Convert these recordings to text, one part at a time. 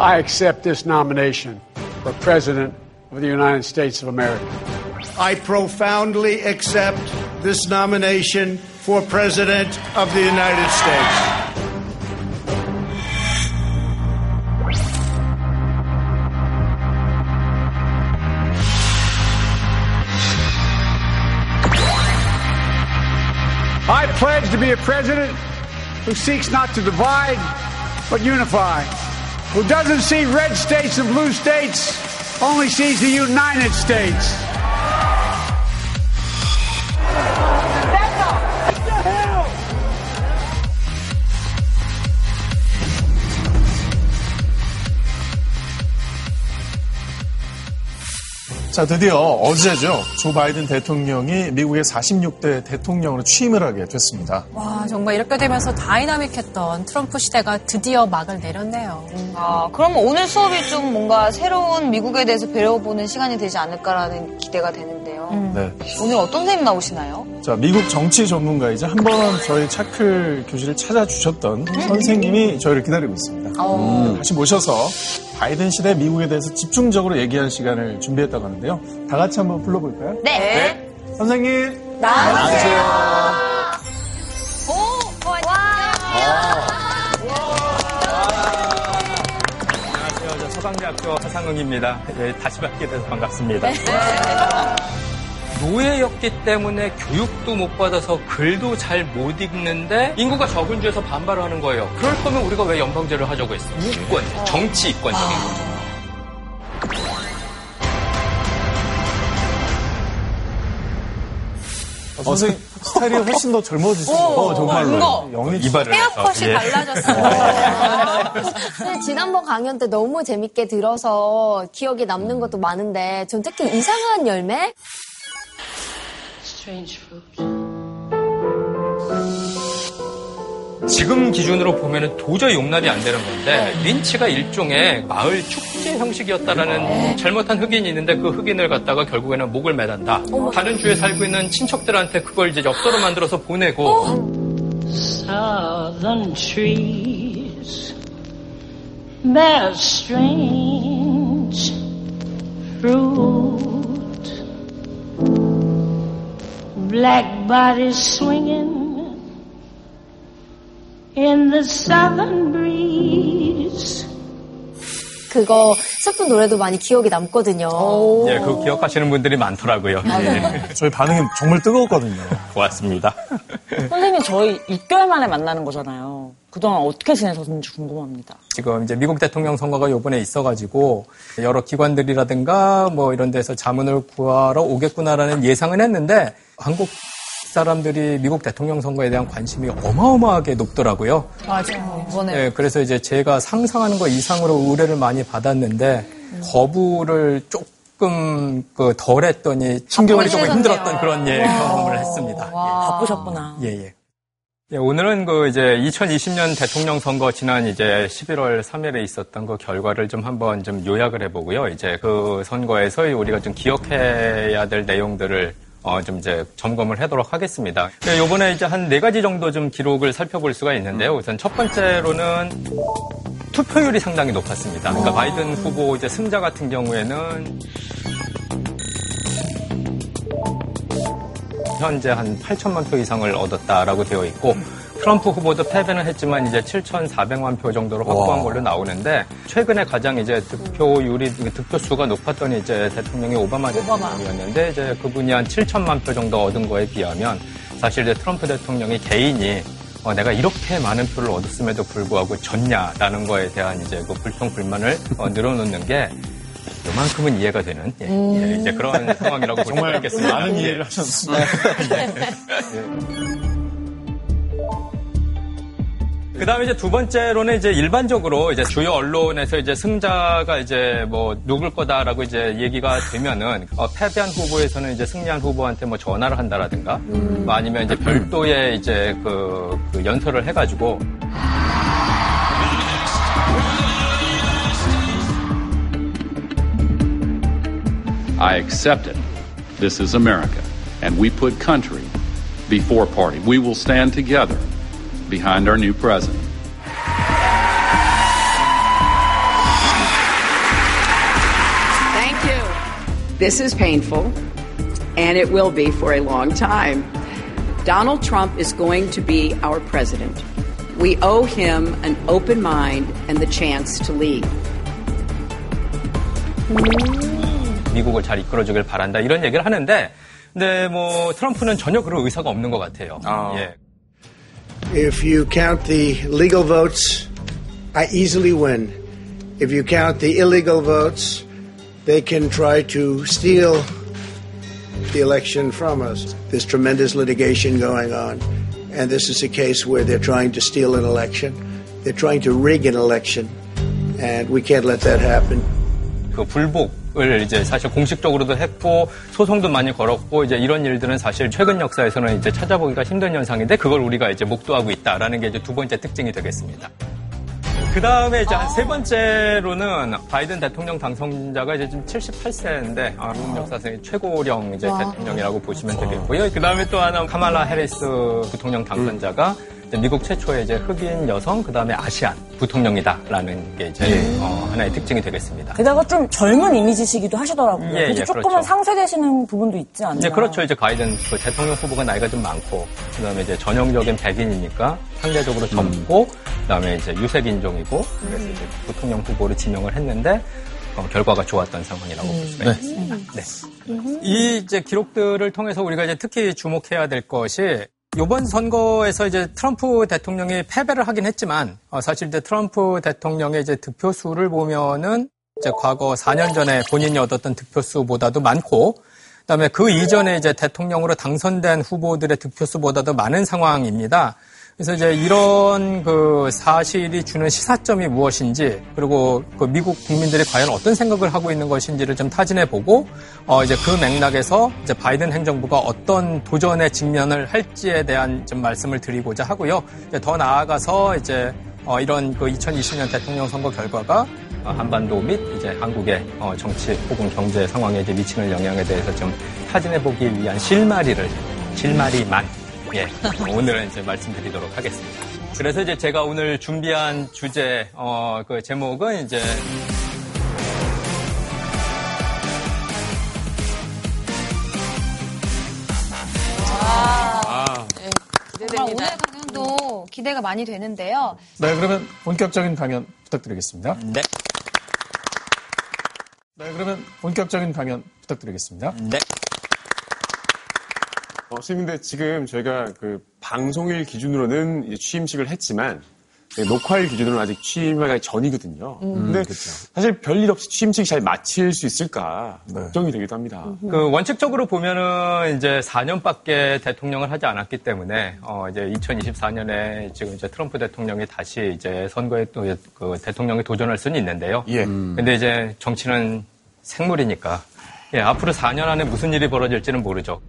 I accept this nomination for President of the United States of America. I profoundly accept this nomination for President of the United States. I pledge to be a president who seeks not to divide, but unify, who doesn't see red states and blue states, only sees the United States. 자, 드디어 어제죠. 조 바이든 대통령이 미국의 46대 대통령으로 취임을 하게 됐습니다. 와, 정말 이렇게 되면서 다이나믹했던 트럼프 시대가 드디어 막을 내렸네요. 아, 그러면 오늘 수업이 좀 뭔가 새로운 미국에 대해서 배워보는 시간이 되지 않을까라는 기대가 되는데요. 네. 오늘 어떤 선생님 나오시나요? 자, 미국 정치 전문가이자 한 번 저희 차클 교실을 찾아주셨던 선생님이 저희를 기다리고 있습니다. 음, 다시 모셔서 바이든 시대 미국에 대해서 집중적으로 얘기할 시간을 준비했다고 하는데요. 다 같이 한번 불러볼까요? 네. 선생님. 나와주세요. 오, 와. 안녕하세요. 저 서강대학교 하상응입니다. 예, 다시 뵙게 돼서 반갑습니다. 노예였기 때문에 교육도 못 받아서 글도 잘 못 읽는데 인구가 적은 주에서 반발을 하는 거예요. 그럴 거면 우리가 왜 연방제를 하자고 했어요? 우권, 정치 이권적인 거죠. 어, 선생님 스타일이 훨씬 더것 오, 같아요. 정말로. 영리 이발을. 헤어컷이 예. 달라졌어요. 네, 지난번 강연 때 너무 재밌게 들어서 기억에 남는 것도 많은데 전 특히 이상한 열매? 지금 기준으로 보면 도저히 용납이 안 되는 건데 린치가 일종의 마을 축제 형식이었다라는 잘못한 흑인이 있는데 그 흑인을 갖다가 결국에는 목을 매단다. 다른 주에 살고 있는 친척들한테 그걸 이제 엽서로 만들어서 보내고. southern trees bear strange fruit. Black bodies swinging in the southern breeze. 그거 슬픈 노래도 많이 기억에 남거든요. 예, 그거 기억하시는 분들이 많더라고요. 예, 저희 반응이 정말 뜨거웠거든요. 고맙습니다. 선생님 저희 6개월 만에 만나는 거잖아요. 그동안 어떻게 지내셨는지 궁금합니다. 지금 이제 미국 대통령 선거가 요번에 있어가지고 여러 기관들이라든가 뭐 이런 데서 자문을 구하러 오겠구나라는 예상은 했는데 한국 사람들이 미국 대통령 선거에 대한 관심이 어마어마하게 높더라고요. 맞아요. 이번에. 네, 그래서 이제 제가 상상하는 것 이상으로 의뢰를 많이 받았는데 거부를 조금 그 덜했더니 신경을 조금 힘들었던 그런 예, 경험을 했습니다. 바쁘셨구나. 예, 예. 예, 오늘은 그 이제 2020년 대통령 선거 지난 이제 11월 3일에 있었던 그 결과를 좀 한번 좀 요약을 해보고요. 이제 그 선거에서 우리가 좀 기억해야 될 내용들을 어, 좀 이제 점검을 하도록 하겠습니다. 네, 요번에 이제 한 네 가지 정도 좀 기록을 살펴볼 수가 있는데요. 우선 첫 번째로는 투표율이 상당히 높았습니다. 그러니까 바이든 후보 이제 승자 같은 경우에는 현재 한 8천만 표 이상을 얻었다라고 되어 있고 트럼프 후보도 패배는 했지만 이제 7,400만 표 정도로 확보한 걸로 나오는데 최근에 가장 이제 득표율이 득표 수가 높았던 이제 대통령이 오바마 대통령이었는데 이제 그분이 한 7천만 표 정도 얻은 거에 비하면 사실 이제 트럼프 대통령이 개인이 어, 내가 이렇게 많은 표를 얻었음에도 불구하고 졌냐라는 거에 대한 이제 그 불평 불만을 어, 늘어놓는 게 요만큼은 이해가 되는 예, 예, 이제 그런 상황이라고 볼 정말 있겠습니다. 많은 예. 이해를 하셨습니다. 그 다음에 이제 두 번째로는 이제 일반적으로 이제 주요 언론에서 이제 승자가 이제 뭐 누굴 거다라고 이제 얘기가 되면은 어, 패배한 후보에서는 이제 승리한 후보한테 뭐 전화를 한다라든가 뭐 아니면 이제 별도의 이제 그, 그 연설을 해가지고 I accept it. This is America. And we put country before party. We will stand together behind our new president. Thank you. This is painful, and it will be for a long time. Donald Trump is going to be our president. We owe him an open mind and the chance to lead. 미국을 잘 이끌어주길 바란다 이런 얘기를 하는데 근데 뭐 트럼프는 전혀 그런 의사가 없는 것 같아요. 아. 예. If you count the legal votes, I easily win. If you count the illegal votes, they can try to steal the election from us. There's tremendous litigation going on. And this is a case where they're trying to steal an election. They're trying to rig an election. And we can't let that happen. 그 불복 을 이제 사실 공식적으로도 했고 소송도 많이 걸었고 이제 이런 일들은 사실 최근 역사에서는 이제 찾아보기가 힘든 현상인데 그걸 우리가 이제 목도하고 있다라는 게 이제 두 번째 특징이 되겠습니다. 그 다음에 이제 세 번째로는 바이든 대통령 당선자가 이제 지금 78세인데 아, 미국 역사상 최고령 이제 와. 대통령이라고 보시면 되겠고요. 그 다음에 또 하나 카말라 해리스 부통령 당선자가 이제 미국 최초의 이제 흑인 여성, 그 다음에 아시안 부통령이다라는 게 이제 예. 어, 하나의 특징이 되겠습니다. 게다가 좀 젊은 이미지시기도 하시더라고요. 예, 그래서 예, 조금은 그렇죠. 상쇄되시는 부분도 있지 않나요? 이제 그렇죠. 이제 바이든 그 대통령 후보가 나이가 좀 많고, 그 다음에 이제 전형적인 백인이니까 상대적으로 젊고, 그 다음에 이제 유색 인종이고, 그래서 이제 부통령 후보를 지명을 했는데, 어, 결과가 좋았던 상황이라고 볼 수가 네. 있습니다. 네. 이 이제 기록들을 통해서 우리가 이제 특히 주목해야 될 것이 이번 선거에서 이제 트럼프 대통령이 패배를 하긴 했지만 어, 사실 이제 트럼프 대통령의 이제 득표 수를 보면은 이제 과거 4년 전에 본인이 얻었던 득표 수보다도 많고 그다음에 그 이전에 이제 대통령으로 당선된 후보들의 득표 수보다도 많은 상황입니다. 그래서 이제 이런 그 사실이 주는 시사점이 무엇인지 그리고 그 미국 국민들이 과연 어떤 생각을 하고 있는 것인지를 좀 타진해 보고 어 이제 그 맥락에서 이제 바이든 행정부가 어떤 도전에 직면을 할지에 대한 좀 말씀을 드리고자 하고요. 이제 더 나아가서 이제 어 이런 그 2020년 대통령 선거 결과가 어, 한반도 및 이제 한국의 어, 정치 혹은 경제 상황에 이제 미치는 영향에 대해서 좀 타진해 보기 위한 실마리를 실마리만 예 오늘은 이제 말씀드리도록 하겠습니다. 그래서 이제 제가 오늘 준비한 주제 어, 그 제목은 이제 아, 네, 정말 오늘 강연도 기대가 많이 되는데요. 네, 그러면 본격적인 강연 부탁드리겠습니다. 네. 네, 그러면 본격적인 강연 부탁드리겠습니다. 네. 어, 선생님, 근데 지금 저희가 그 방송일 기준으로는 이제 취임식을 했지만 네, 녹화일 기준으로는 아직 취임하기 전이거든요. 음, 근데 그쵸. 사실 별일 없이 취임식 잘 마칠 수 있을까 네. 걱정이 되기도 합니다. 그 원칙적으로 보면은 이제 4년밖에 대통령을 하지 않았기 때문에 어 이제 2024년에 지금 이제 트럼프 대통령이 다시 이제 선거에 또 그 대통령에 도전할 수는 있는데요. 예. 근데 이제 정치는 생물이니까 예, 앞으로 4년 안에 무슨 일이 벌어질지는 모르죠.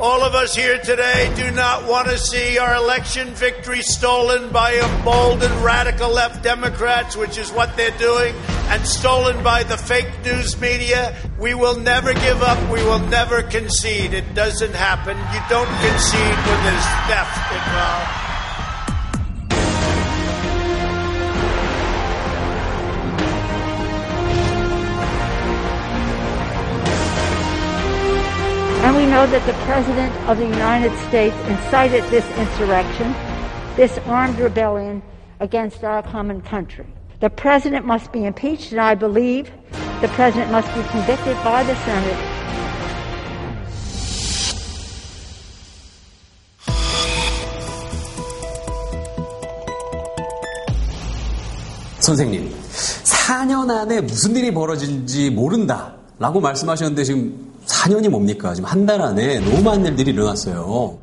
All of us here today do not want to see our election victory stolen by emboldened radical left Democrats, which is what they're doing, and stolen by the fake news media. We will never give up. We will never concede. It doesn't happen. You don't concede when there's theft involved. And we know that the President of the United States incited this insurrection, this armed rebellion against our common country. The President must be impeached, and I believe the President must be convicted by the Senate 선생님, 4년 안에 무슨 일이 벌어진지 모른다. 라고 말씀하셨는데 지금 4년이 뭡니까? 지금 한 달 안에 너무 많은 일들이 일어났어요.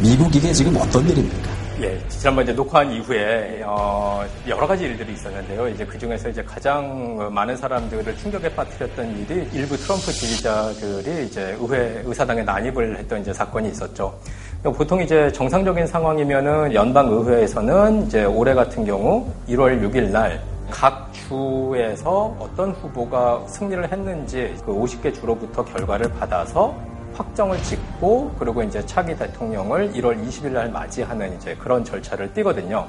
미국 이게 지금 어떤 일입니까? 예, 지난번 이제 녹화한 이후에 어, 여러 가지 일들이 있었는데요. 이제 그 중에서 이제 가장 많은 사람들을 충격에 빠뜨렸던 일이 일부 트럼프 지지자들이 이제 의회 의사당에 난입을 했던 이제 사건이 있었죠. 보통 이제 정상적인 상황이면은 연방 의회에서는 이제 올해 같은 경우 1월 6일 날 각 주에서 어떤 후보가 승리를 했는지 그 50개 주로부터 결과를 받아서 확정을 짓고 그리고 이제 차기 대통령을 1월 20일 날 맞이하는 이제 그런 절차를 띠거든요.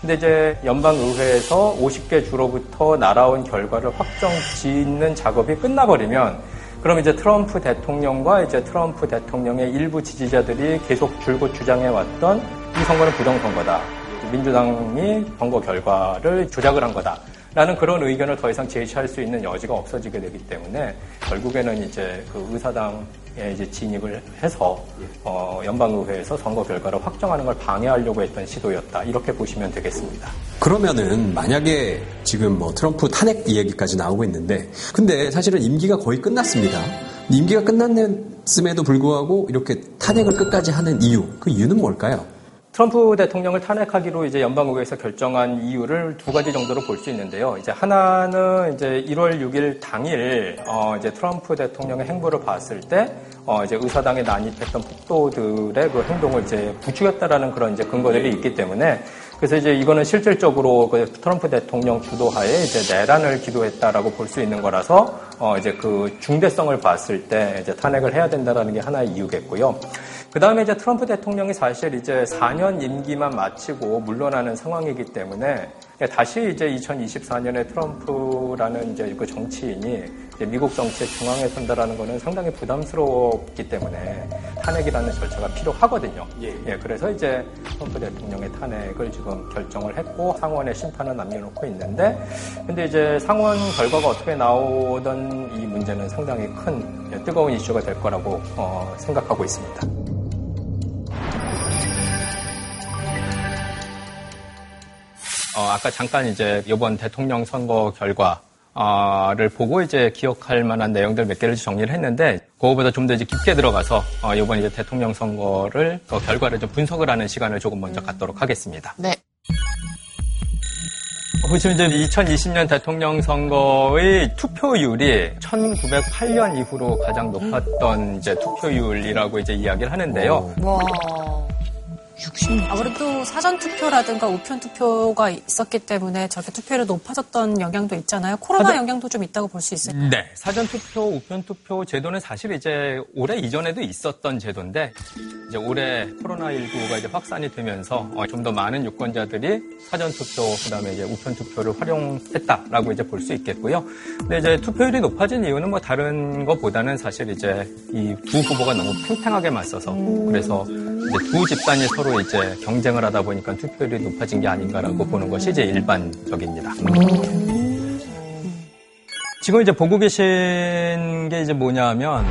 근데 이제 연방의회에서 50개 주로부터 날아온 결과를 확정 짓는 작업이 끝나버리면 그럼 이제 트럼프 대통령과 이제 트럼프 대통령의 일부 지지자들이 계속 줄곧 주장해왔던 이 선거는 부정선거다. 민주당이 선거 결과를 조작을 한 거다. 라는 그런 의견을 더 이상 제시할 수 있는 여지가 없어지게 되기 때문에 결국에는 이제 그 의사당에 이제 진입을 해서 어, 연방의회에서 선거 결과를 확정하는 걸 방해하려고 했던 시도였다 이렇게 보시면 되겠습니다. 그러면은 만약에 지금 뭐 트럼프 탄핵 이야기까지 나오고 있는데 근데 사실은 임기가 거의 끝났습니다. 임기가 끝났음에도 불구하고 이렇게 탄핵을 끝까지 하는 이유 그 이유는 뭘까요? 트럼프 대통령을 탄핵하기로 이제 연방의회에서 결정한 이유를 두 가지 정도로 볼 수 있는데요. 이제 하나는 이제 1월 6일 당일 어 이제 트럼프 대통령의 행보를 봤을 때 어 이제 의사당에 난입했던 폭도들의 그 행동을 이제 부추겼다라는 그런 이제 근거들이 있기 때문에 그래서 이제 이거는 실질적으로 그 트럼프 대통령 주도하에 이제 내란을 기도했다라고 볼 수 있는 거라서 어 이제 그 중대성을 봤을 때 이제 탄핵을 해야 된다라는 게 하나의 이유겠고요. 그 다음에 이제 트럼프 대통령이 사실 이제 4년 임기만 마치고 물러나는 상황이기 때문에 다시 이제 2024년에 트럼프라는 이제 그 정치인이 이제 미국 정치의 중앙에 선다라는 것은 상당히 부담스럽기 때문에 탄핵이라는 절차가 필요하거든요. 예. 그래서 이제 트럼프 대통령의 탄핵을 지금 결정을 했고 상원의 심판을 남겨놓고 있는데 근데 이제 상원 결과가 어떻게 나오던 이 문제는 상당히 큰 뜨거운 이슈가 될 거라고 어, 생각하고 있습니다. 어, 아까 잠깐 이제 이번 대통령 선거 결과를 보고 이제 기억할 만한 내용들 몇 개를 정리를 했는데 그거보다 좀 더 이제 깊게 들어가서 어, 이번 이제 대통령 선거를 그 결과를 좀 분석을 하는 시간을 조금 먼저 갖도록 하겠습니다. 네. 보시면 이제 2020년 대통령 선거의 투표율이 1908년 이후로 가장 높았던 이제 투표율이라고 이제 이야기를 하는데요. 와. 60. 아무래도 사전 투표라든가 우편 투표가 있었기 때문에 저렇게 투표율이 높아졌던 영향도 있잖아요. 코로나 사전- 영향도 좀 있다고 볼 수 있어요. 네. 사전 투표, 우편 투표 제도는 사실 이제 올해 이전에도 있었던 제도인데 이제 올해 코로나19가 이제 확산이 되면서 어, 좀더 많은 유권자들이 사전 투표, 그다음에 이제 우편 투표를 활용했다라고 이제 볼 수 있겠고요. 근데 이제 투표율이 높아진 이유는 뭐 다른 것보다는 사실 이제 이 두 후보가 너무 팽팽하게 맞서서 그래서 이제 두 집단이 서로 이제 경쟁을 하다 보니까 투표율이 높아진 게 아닌가라고 보는 것이 이제 일반적입니다. 지금 이제 보고 계신 게 이제 뭐냐면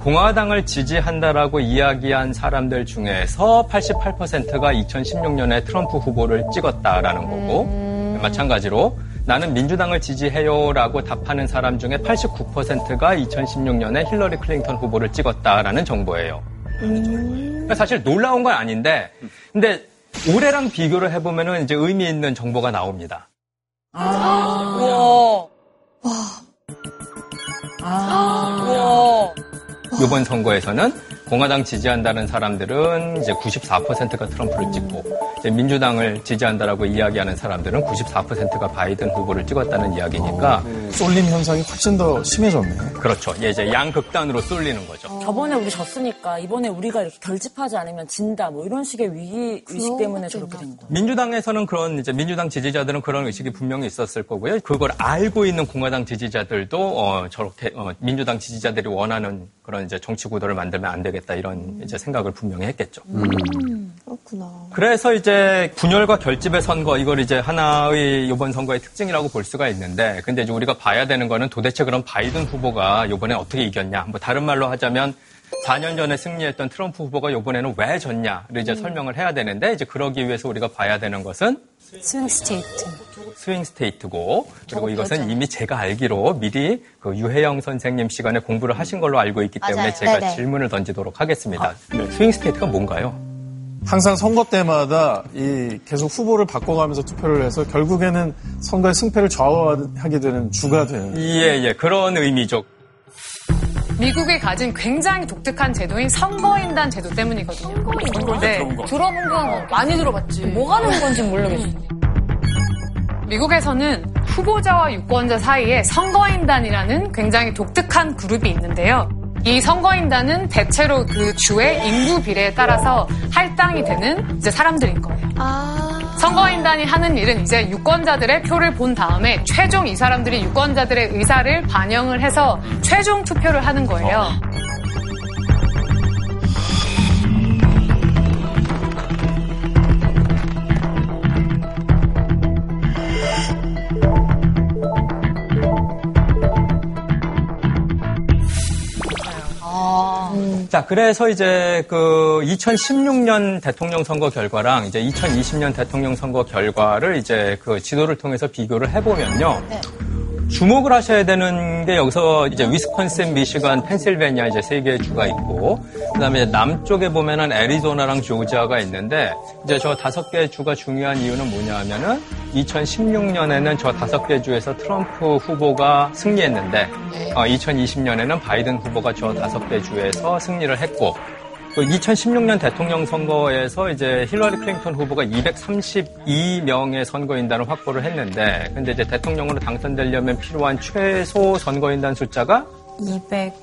공화당을 지지한다라고 이야기한 사람들 중에서 88%가 2016년에 트럼프 후보를 찍었다라는 거고 마찬가지로 나는 민주당을 지지해요라고 답하는 사람 중에 89%가 2016년에 힐러리 클린턴 후보를 찍었다라는 정보예요. 그러니까 사실 놀라운 건 아닌데 근데 올해랑 비교를 해보면은 이제 의미 있는 정보가 나옵니다. 우와. 우와. 이번 선거에서는 공화당 지지한다는 사람들은 이제 94%가 트럼프를 찍고 이제 민주당을 지지한다라고 이야기하는 사람들은 94%가 바이든 후보를 찍었다는 이야기니까 쏠림 현상이 훨씬 더 심해졌네. 그렇죠. 예, 이제 양극단으로 쏠리는 거죠. 저번에 우리 졌으니까 이번에 우리가 이렇게 결집하지 않으면 진다 뭐 이런 식의 위기 의식 때문에 저렇게 된 거예요. 민주당에서는 그런 이제 민주당 지지자들은 그런 의식이 분명히 있었을 거고요. 그걸 알고 있는 공화당 지지자들도 어, 저렇게 어, 민주당 지지자들이 원하는 그런 이제 정치 구도를 만들면 안 되겠다 이런 이제 생각을 분명히 했겠죠. 그렇구나. 그래서 이제 분열과 결집의 선거 이걸 이제 하나의 이번 선거의 특징이라고 볼 수가 있는데 근데 이제 우리가 봐야 되는 거는 도대체 그럼 바이든 후보가 이번에 어떻게 이겼냐 뭐 다른 말로 하자면 4년 전에 승리했던 트럼프 후보가 이번에는 왜 졌냐를 이제 설명을 해야 되는데 이제 그러기 위해서 우리가 봐야 되는 것은 swing state. swing state고 그리고 이것은 이미 제가 알기로 미리 그 유혜영 선생님 시간에 공부를 하신 걸로 알고 있기 때문에 맞아요. 제가 네네. 질문을 던지도록 하겠습니다. swing state가 뭔가요? 항상 선거 때마다 이 계속 후보를 바꿔가면서 투표를 해서 결국에는 선거의 승패를 좌우하게 되는 주가 되는. 예, 예, 그런 의미죠. 미국이 가진 굉장히 독특한 제도인 선거인단 제도 때문이거든요. 네. 들어본 건 많이 들어봤지. 뭐 하는 건지 모르겠어. 미국에서는 후보자와 유권자 사이에 선거인단이라는 굉장히 독특한 그룹이 있는데요. 이 선거인단은 대체로 그 주의 인구 비례에 따라서 할당이 되는 이제 사람들인 거예요. 선거인단이 하는 일은 이제 유권자들의 표를 본 다음에 최종 이 사람들이 유권자들의 의사를 반영을 해서 최종 투표를 하는 거예요. 자, 그래서 이제 그 2016년 대통령 선거 결과랑 이제 2020년 대통령 선거 결과를 이제 그 지도를 통해서 비교를 해보면요. 주목을 하셔야 되는 게 여기서 이제 위스콘신, 미시간, 펜실베니아 이제 세 개의 주가 있고 그다음에 남쪽에 보면은 애리조나랑 조지아가 있는데 이제 저 다섯 개의 주가 중요한 이유는 뭐냐하면은 2016년에는 저 다섯 개 주에서 트럼프 후보가 승리했는데 어, 2020년에는 바이든 후보가 저 다섯 개 주에서 승리를 했고 그 2016년 대통령 선거에서 이제 힐러리 클린턴 후보가 232명의 선거인단을 확보를 했는데, 근데 이제 대통령으로 당선되려면 필요한 최소 선거인단 숫자가 200.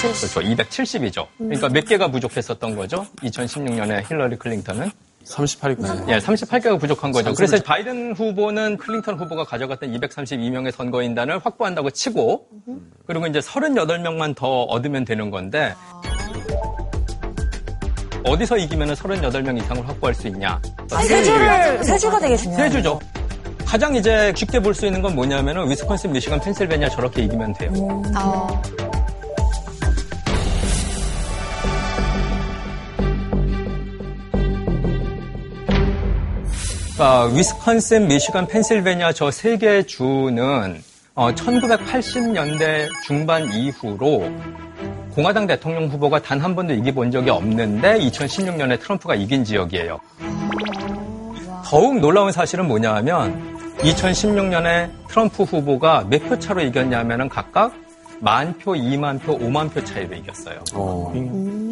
그렇죠. 270이죠. 그러니까 몇 개가 부족했었던 거죠. 2016년에 힐러리 클린턴은 38개. 예, 38개가 부족한 거죠. 그래서 좀- 바이든 후보는 클린턴 후보가 가져갔던 232명의 선거인단을 확보한다고 치고 그리고 이제 38명만 더 얻으면 되는 건데 어디서 이기면 38명 이상을 확보할 수 있냐? 세 주를, 세 주가 되게 중요해요. 세 주죠. 가장 이제 쉽게 볼 수 있는 건 뭐냐면은 위스콘신, 미시간, 펜실베니아 저렇게 이기면 돼요. 그러니까 위스콘신, 미시간, 펜실베니아 저 세 개 주는 어, 1980년대 중반 이후로 공화당 대통령 후보가 단 한 번도 이겨본 적이 없는데 2016년에 트럼프가 이긴 지역이에요. 더욱 놀라운 사실은 뭐냐 하면 2016년에 트럼프 후보가 몇 표 차로 이겼냐면은 각각 만 표, 2만 표, 5만 표 차이로 이겼어요.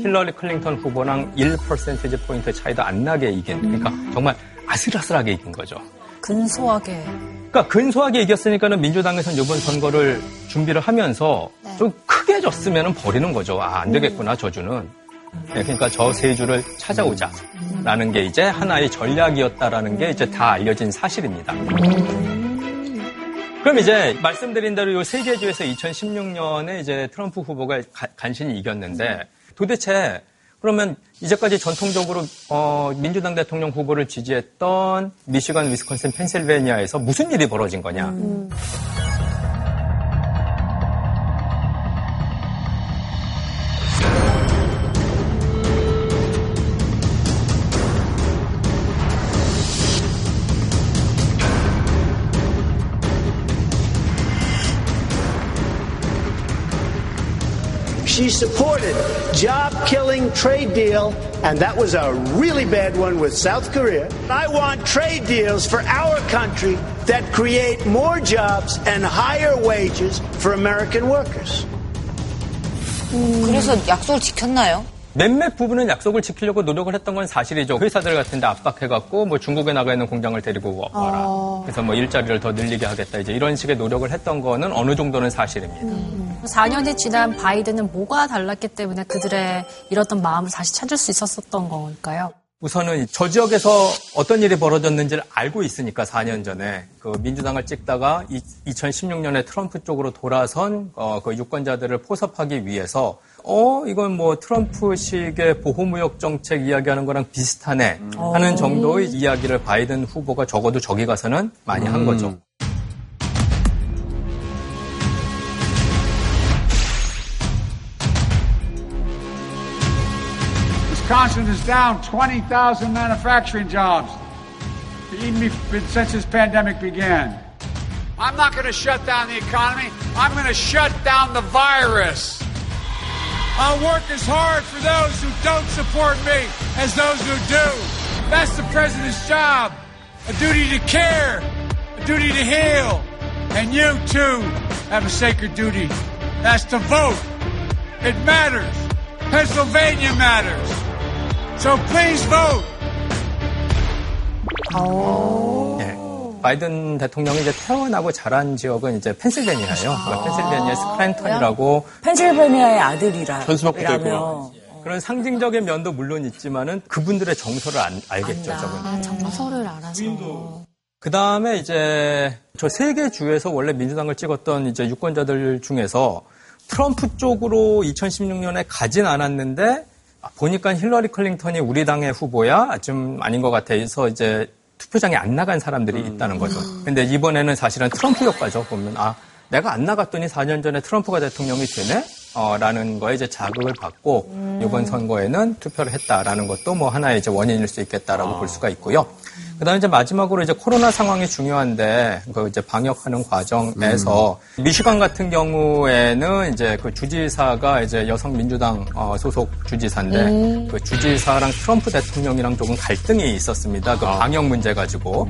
힐러리 클린턴 후보랑 1% 포인트 차이도 안 나게 이긴. 그러니까 정말 아슬아슬하게 이긴 거죠. 근소하게. 그러니까 근소하게 이겼으니까는 민주당에서는 이번 선거를 준비를 하면서 좀 크게 졌으면 버리는 거죠. 아, 안 되겠구나, 저 주는. 네, 그러니까 저 세 주를 찾아오자라는 게 이제 하나의 전략이었다라는 게 이제 다 알려진 사실입니다. 그럼 이제 말씀드린 대로 이 세 개 주에서 2016년에 이제 트럼프 후보가 가- 간신히 이겼는데 도대체 그러면 이제까지 전통적으로 어, 민주당 대통령 후보를 지지했던 미시간, 위스콘신, 펜실베니아에서 무슨 일이 벌어진 거냐? She supported job-killing trade deal, and that was a really bad one with South Korea. I want trade deals for our country that create more jobs and higher wages for American workers. 그래서 약속을 지켰나요? 몇몇 부분은 약속을 지키려고 노력을 했던 건 사실이죠. 회사들 같은 데 압박해갖고 뭐 중국에 나가 있는 공장을 데리고 와라. 그래서 뭐 일자리를 더 늘리게 하겠다. 이제 이런 식의 노력을 했던 거는 어느 정도는 사실입니다. 4년이 지난 바이든은 뭐가 달랐기 때문에 그들의 잃었던 마음을 다시 찾을 수 있었었던 걸까요? 우선은 저 지역에서 어떤 일이 벌어졌는지를 알고 있으니까 4년 전에 그 민주당을 찍다가 2016년에 트럼프 쪽으로 돌아선 어, 그 유권자들을 포섭하기 위해서 어 이건 뭐 트럼프식의 보호무역 정책 이야기하는 거랑 비슷하네 하는 정도의 이야기를 바이든 후보가 적어도 저기 가서는 많이 한 거죠. Wisconsin is down 20,000 manufacturing jobs even since this pandemic began. I'm not going to shut down the economy. I'm going to shut down the virus. I'll work as hard for those who don't support me as those who do. That's the president's job. A duty to care, a duty to heal. And you too have a sacred duty. That's to vote. It matters. Pennsylvania matters. So please vote. 예. 바이든 대통령이 이제 태어나고 자란 지역은 이제 펜실베니아예요. 그러니까 펜실베니아 스크랜턴이라고 펜실베니아의 아들이라. 현수막도 라며. 그런 상징적인 면도 물론 있지만은 그분들의 정서를 안- 알겠죠, 저분. 아, 정서를 알아서. 그 다음에 이제 저 세 개 주에서 원래 민주당을 찍었던 이제 유권자들 중에서 트럼프 쪽으로 2016년에 가진 않았는데 아, 보니까 힐러리 클린턴이 우리 당의 후보야 좀 아닌 것 같아 해서 이제 투표장에 안 나간 사람들이 있다는 거죠. 근데 이번에는 사실은 트럼프 효과죠. 보면 아 내가 안 나갔더니 4년 전에 트럼프가 대통령이 되네? 어, 라는 거에 이제 자극을 받고 이번 선거에는 투표를 했다라는 것도 뭐 하나의 이제 원인일 수 있겠다라고 볼 수가 있고요. 그다음에 이제 마지막으로 이제 코로나 상황이 중요한데 그 이제 방역하는 과정에서 미시간 같은 경우에는 이제 그 주지사가 이제 여성 민주당 어, 소속 주지사인데 음. 그 주지사랑 트럼프 대통령이랑 조금 갈등이 있었습니다. 그 방역 문제 가지고.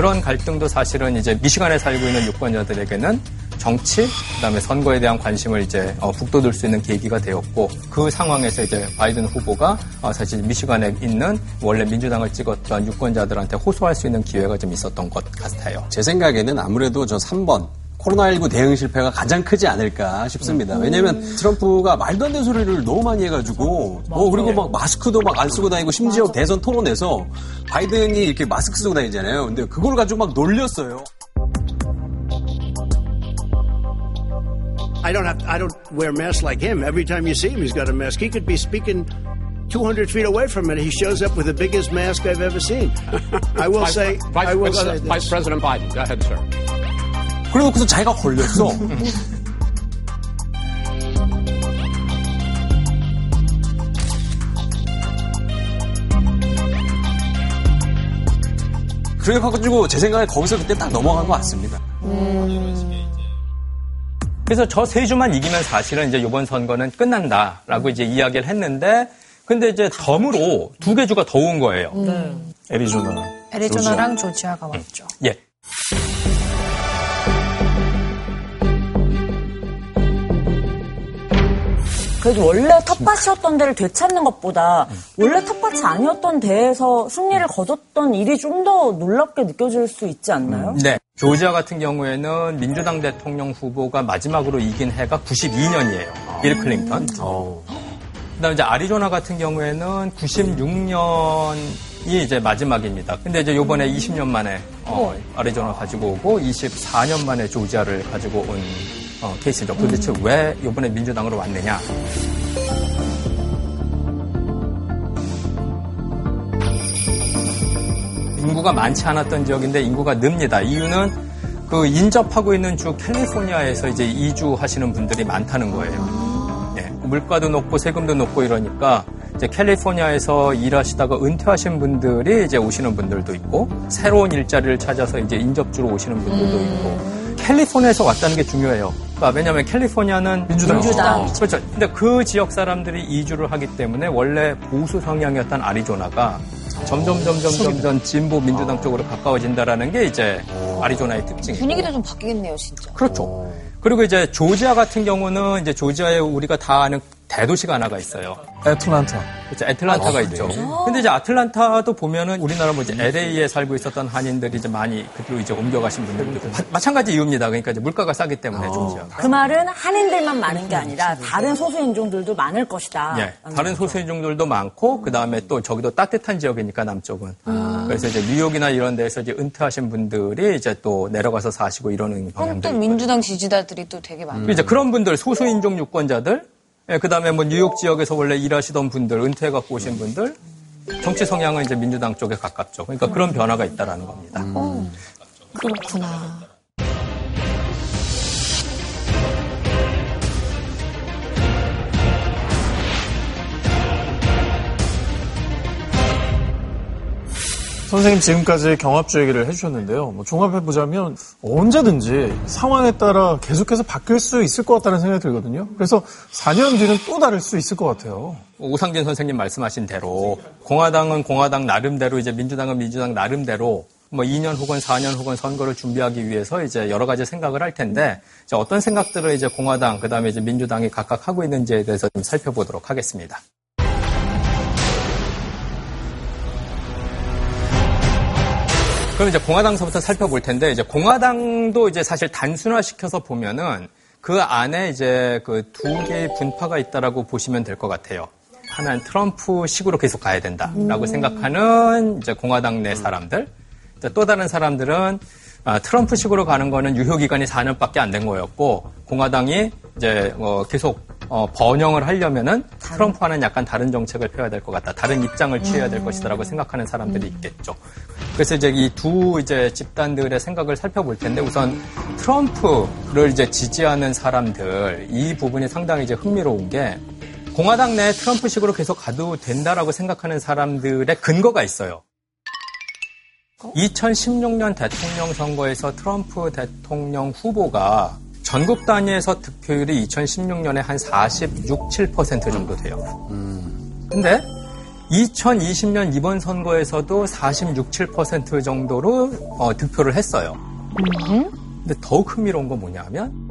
그런 갈등도 사실은 이제 미시간에 살고 있는 유권자들에게는 정치, 그다음에 선거에 대한 관심을 이제 어, 북돋을 수 있는 계기가 되었고 그 상황에서 이제 바이든 후보가 어, 사실 미시간에 있는 원래 민주당을 찍었던 유권자들한테 호소할 수 있는 기회가 좀 있었던 것 같아요. 제 생각에는 아무래도 저 3번 코로나19 대응 실패가 가장 크지 않을까 싶습니다. 왜냐면 트럼프가 말도 안 되는 소리를 너무 많이 해가지고, 뭐, 그리고 막 마스크도 막 안 쓰고 다니고, 심지어 대선 토론에서 바이든이 이렇게 마스크 쓰고 다니잖아요. 근데 그걸 가지고 막 놀렸어요. I don't have. I don't wear masks like him. Every time you see him, he's got a mask. He could be speaking 200 feet away from it. He shows up with the biggest mask I've ever seen. I will say. Vice, I will Vice- say this. Vice President Biden, go ahead, sir. 그래놓고서 자기가 걸렸어. 그래가지고 제 생각에 거기서 그때 딱 넘어간 것 같습니다. 그래서 저 세 주만 이기면 사실은 이제 이번 선거는 끝난다라고 이제 이야기를 했는데 근데 이제 덤으로 두 개 주가 더온 거예요. 애리조나. 애리조나랑 조지아가 왔죠. 예. 그래도 원래 텃밭이었던 데를 되찾는 것보다 원래 텃밭이 아니었던 데에서 승리를 거뒀던 일이 좀 더 놀랍게 느껴질 수 있지 않나요? 네. 조지아 같은 경우에는 민주당 대통령 후보가 마지막으로 이긴 해가 92년이에요. 빌 클린턴. 그다음에 이제 아리조나 같은 경우에는 96년 이 이제 마지막입니다. 근데 이제 요번에 20년 만에 어, 아리조나 가지고 오고 24년 만에 조지아를 가지고 온 어, 케이스죠. 도대체 왜 요번에 민주당으로 왔느냐? 인구가 많지 않았던 지역인데 인구가 늡니다. 이유는 그 인접하고 있는 주 캘리포니아에서 이제 이주하시는 분들이 많다는 거예요. 예, 물가도 높고 세금도 높고 이러니까 이제 캘리포니아에서 일하시다가 은퇴하신 분들이 이제 오시는 분들도 있고 새로운 일자리를 찾아서 이제 인접주로 오시는 분들도 있고 캘리포니아에서 왔다는 게 중요해요. 그러니까 왜냐하면 캘리포니아는 민주당. 민주당. 그렇죠. 근데 그 지역 사람들이 이주를 하기 때문에 원래 보수 성향이었던 아리조나가 점점 점점 점점 진보 민주당 쪽으로 가까워진다라는 게 이제 아리조나의 특징이에요. 분위기도 좀 바뀌겠네요, 진짜. 그렇죠. 그리고 이제 조지아 같은 경우는 이제 조지아에 우리가 다 아는 대도시가 하나가 있어요. 애틀란타. 그렇죠. 애틀란타가 아, 있죠. 그래요? 근데 이제 아틀란타도 보면은 우리나라 뭐 이제 LA에 살고 있었던 한인들이 이제 많이 그쪽으로 이제 옮겨가신 분들도 있고 마- 마찬가지 이유입니다. 그러니까 이제 물가가 싸기 때문에 조지아. 그 말은 한인들만 많은 게 아니라 다른 소수인종들도 많을 것이다. 예, 다른 소수인종들도 많고 그 다음에 또 저기도 따뜻한 지역이니까 남쪽은. 그래서 이제 뉴욕이나 이런 데서 이제 은퇴하신 분들이 이제 또 내려가서 사시고 이러는 그럼 또. 민주당 지지자들이 또 되게 많아요. 이제 그런 분들 소수인종 유권자들, 예, 그 다음에 뭐 뉴욕 지역에서 원래 일하시던 분들, 은퇴해 갖고 오신 분들, 정치 성향은 이제 민주당 쪽에 가깝죠. 그러니까 그런 변화가 있다라는 겁니다. 그렇구나. 선생님 지금까지 경합주 얘기를 해주셨는데요. 뭐 종합해보자면 언제든지 상황에 따라 계속해서 바뀔 수 있을 것 같다는 생각이 들거든요. 그래서 4년 뒤는 또 다를 수 있을 것 같아요. 오상진 선생님 말씀하신 대로 공화당은 공화당 나름대로 이제 민주당은 민주당 나름대로 뭐 2년 혹은 4년 혹은 선거를 준비하기 위해서 이제 여러 가지 생각을 할 텐데 어떤 생각들을 이제 공화당 그다음에 이제 민주당이 각각 하고 있는지에 대해서 좀 살펴보도록 하겠습니다. 그럼 이제 공화당서부터 살펴볼 텐데 이제 공화당도 이제 사실 단순화시켜서 보면은 그 안에 이제 그 두 개의 분파가 있다라고 보시면 될 것 같아요. 하나는 트럼프식으로 계속 가야 된다라고 음. 생각하는 이제 공화당 내 사람들. 또 다른 사람들은 아, 트럼프식으로 가는 거는 유효 기간이 4년밖에 안 된 거였고 공화당이 이제 어, 계속 어, 번영을 하려면은 트럼프와는 약간 다른 정책을 펴야 될 것 같다. 다른 입장을 취해야 될 음. 것이다라고 생각하는 사람들이 음. 있겠죠. 그래서 이제 이 두 이제 집단들의 생각을 살펴볼 텐데 우선 트럼프를 이제 지지하는 사람들 이 부분이 상당히 이제 흥미로운 게 공화당 내 트럼프식으로 계속 가도 된다라고 생각하는 사람들의 근거가 있어요. 2016년 대통령 선거에서 트럼프 대통령 후보가 전국 단위에서 득표율이 2016년에 한 46, 7% 정도 돼요. 음. 근데 2020년 이번 선거에서도 46, 7% 정도로 어, 득표를 했어요. 음. 근데 더욱 흥미로운 건 뭐냐 하면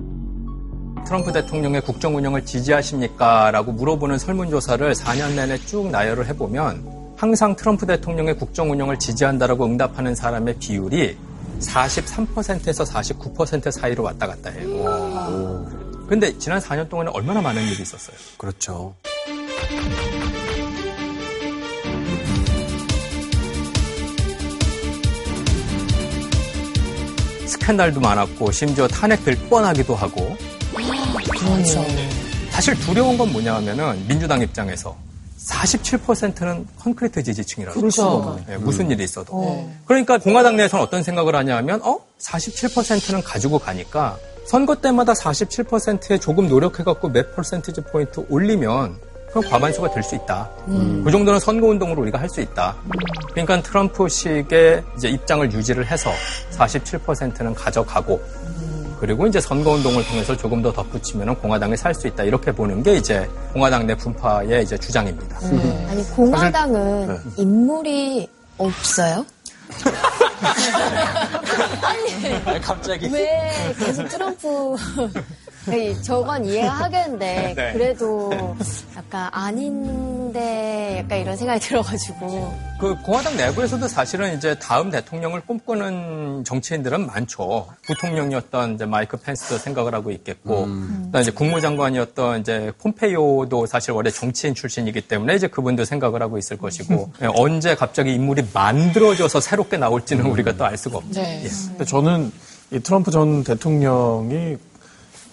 트럼프 대통령의 국정 운영을 지지하십니까? 라고 물어보는 설문조사를 4년 내내 쭉 나열을 해보면 항상 트럼프 대통령의 국정 운영을 지지한다라고 응답하는 사람의 비율이 43%에서 49% 사이로 왔다 갔다 해요. 그런데 지난 4년 동안에 얼마나 많은 일이 있었어요? 그렇죠. 스캔들도 많았고 심지어 탄핵될 뻔하기도 하고. 그렇죠. 사실 두려운 건 뭐냐 하면은 민주당 입장에서 47%는 콘크리트 지지층이라고 그렇죠. 네, 무슨 일이 있어도. 어. 그러니까 공화당 내에서는 어떤 생각을 하냐면 어 47%는 가지고 가니까 선거 때마다 47%에 조금 노력해갖고 몇 퍼센티지 포인트 올리면 그럼 과반수가 될 수 있다. 음. 그 정도는 선거운동으로 우리가 할 수 있다. 그러니까 트럼프식의 이제 입장을 유지를 해서 47%는 가져가고 그리고 이제 선거운동을 통해서 조금 더 덧붙이면 공화당이 살 수 있다 이렇게 보는 게 이제 공화당 내 분파의 이제 주장입니다. 네. 아니 공화당은 사실, 네. 인물이 없어요? 아니, 갑자기 왜 계속 트럼프 저건 이해하겠는데 네. 그래도 약간 아닌데 약간 이런 생각이 들어가지고 그 공화당 내부에서도 사실은 이제 다음 대통령을 꿈꾸는 정치인들은 많죠. 부통령이었던 이제 마이크 펜스도 생각을 하고 있겠고, 음. 이제 국무장관이었던 이제 폼페이오도 사실 원래 정치인 출신이기 때문에 이제 그분도 생각을 하고 있을 것이고 음. 언제 갑자기 인물이 만들어져서 새롭게 나올지는 음. 우리가 또 알 수가 없죠. 네. 예. 저는 이 트럼프 전 대통령이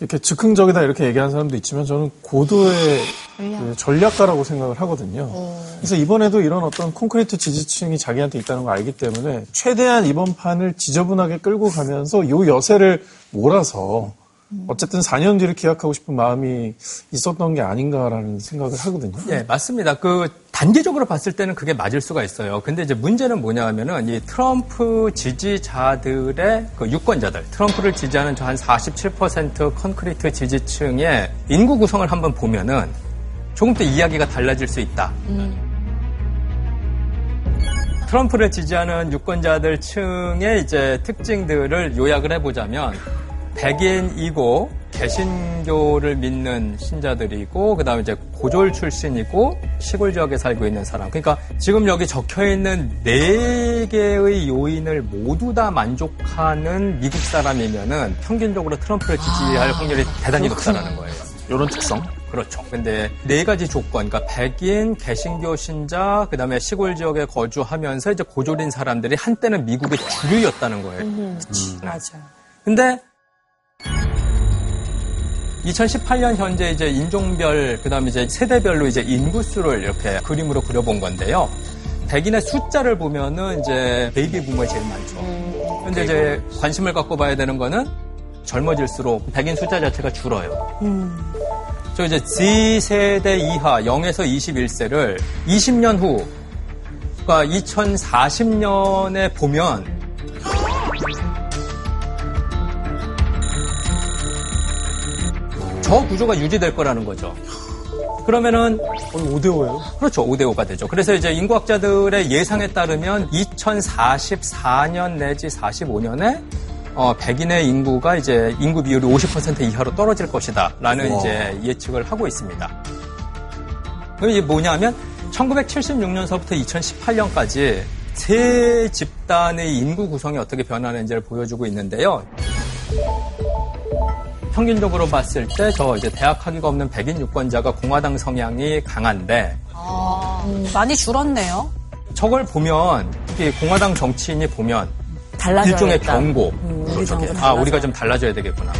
이렇게 즉흥적이다 이렇게 얘기하는 사람도 있지만 저는 고도의 전략. 전략가라고 생각을 하거든요. 오. 어. 그래서 이번에도 이런 어떤 콘크리트 지지층이 자기한테 있다는 걸 알기 때문에 최대한 이번 판을 지저분하게 끌고 가면서 요 여세를 몰아서 어쨌든 4년 뒤를 기약하고 싶은 마음이 있었던 게 아닌가라는 생각을 하거든요. 네, 맞습니다. 그 단기적으로 봤을 때는 그게 맞을 수가 있어요. 근데 이제 문제는 뭐냐 하면은 이 트럼프 지지자들의 그 유권자들, 트럼프를 지지하는 저 한 47% 콘크리트 지지층의 인구 구성을 한번 보면은 조금 더 이야기가 달라질 수 있다. 음. 트럼프를 지지하는 유권자들 층의 이제 특징들을 요약을 해보자면 백인이고 개신교를 믿는 신자들이고 그다음에 이제 고졸 출신이고 시골 지역에 살고 있는 사람. 그러니까 지금 여기 적혀 있는 네 개의 요인을 모두 다 만족하는 미국 사람이면은 평균적으로 트럼프를 지지할 아, 확률이 대단히 높다라는 거예요. 이런 특성? 그렇죠. 근데 네 가지 조건, 그러니까 백인, 개신교 신자, 그다음에 시골 지역에 거주하면서 이제 고졸인 사람들이 한때는 미국의 주류였다는 거예요. 음, 음. 맞아. 근데 2018년 현재 이제 인종별 그다음에 이제 세대별로 이제 인구수를 이렇게 그림으로 그려본 건데요. 백인의 숫자를 보면은 이제 베이비 부머가 제일 많죠. 음, 근데 이제 관심을 갖고 봐야 되는 거는 젊어질수록 백인 숫자 자체가 줄어요. 음. 저 이제 Z 세대 이하 0에서 21세를 20년 후 그러니까 2040년에 보면 저 구조가 유지될 거라는 거죠. 그러면은 5대 5예요? 그렇죠. 5대 5가 되죠. 그래서 이제 인구학자들의 예상에 따르면 2044년 내지 45년에 어, 백인의 인구가 이제 인구 비율이 50% 이하로 떨어질 것이다라는 와. 이제 예측을 하고 있습니다. 이게 뭐냐면 1976년서부터 2018년까지 세 집단의 인구 구성이 어떻게 변하는지를 보여주고 있는데요. 평균적으로 봤을 때 저 이제 대학 학위가 없는 백인 유권자가 공화당 성향이 강한데 음, 많이 줄었네요. 저걸 보면 이 공화당 정치인이 보면 달라져야겠다. 일종의 경고. 음, 우리 정부 아 달라져야 우리가 좀 달라져야 되겠구나.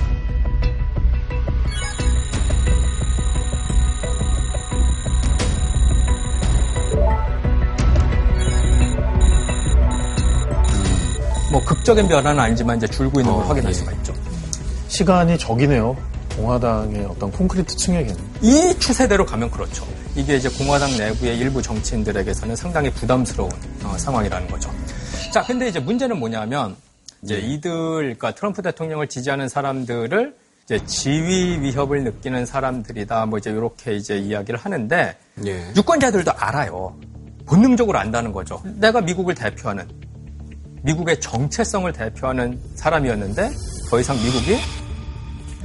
뭐 극적인 변화는 아니지만 이제 줄고 있는 걸 확인할 수가 있죠. 시간이 적이네요. 공화당의 어떤 콘크리트 층에게는. 이 추세대로 가면 그렇죠. 이게 이제 공화당 내부의 일부 정치인들에게서는 상당히 부담스러운 어, 상황이라는 거죠. 자, 근데 이제 문제는 뭐냐면 이제 이들, 그러니까 트럼프 대통령을 지지하는 사람들을 이제 지위 위협을 느끼는 사람들이다. 뭐 이제 이렇게 이제 이야기를 하는데 예. 유권자들도 알아요. 본능적으로 안다는 거죠. 내가 미국을 대표하는 미국의 정체성을 대표하는 사람이었는데 더 이상 미국이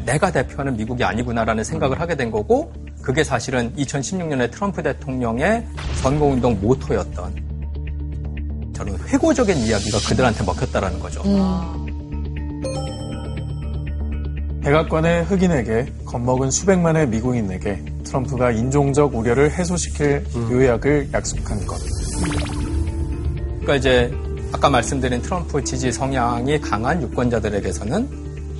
내가 대표하는 미국이 아니구나라는 생각을 하게 된 거고 그게 사실은 2016년에 트럼프 대통령의 선거운동 모토였던 저런 회고적인 이야기가 그들한테 먹혔다라는 거죠. 백악관의 흑인에게 겁먹은 수백만의 미국인에게 트럼프가 인종적 우려를 해소시킬 요약을 약속한 것. 그러니까 이제 아까 말씀드린 트럼프 지지 성향이 강한 유권자들에게서는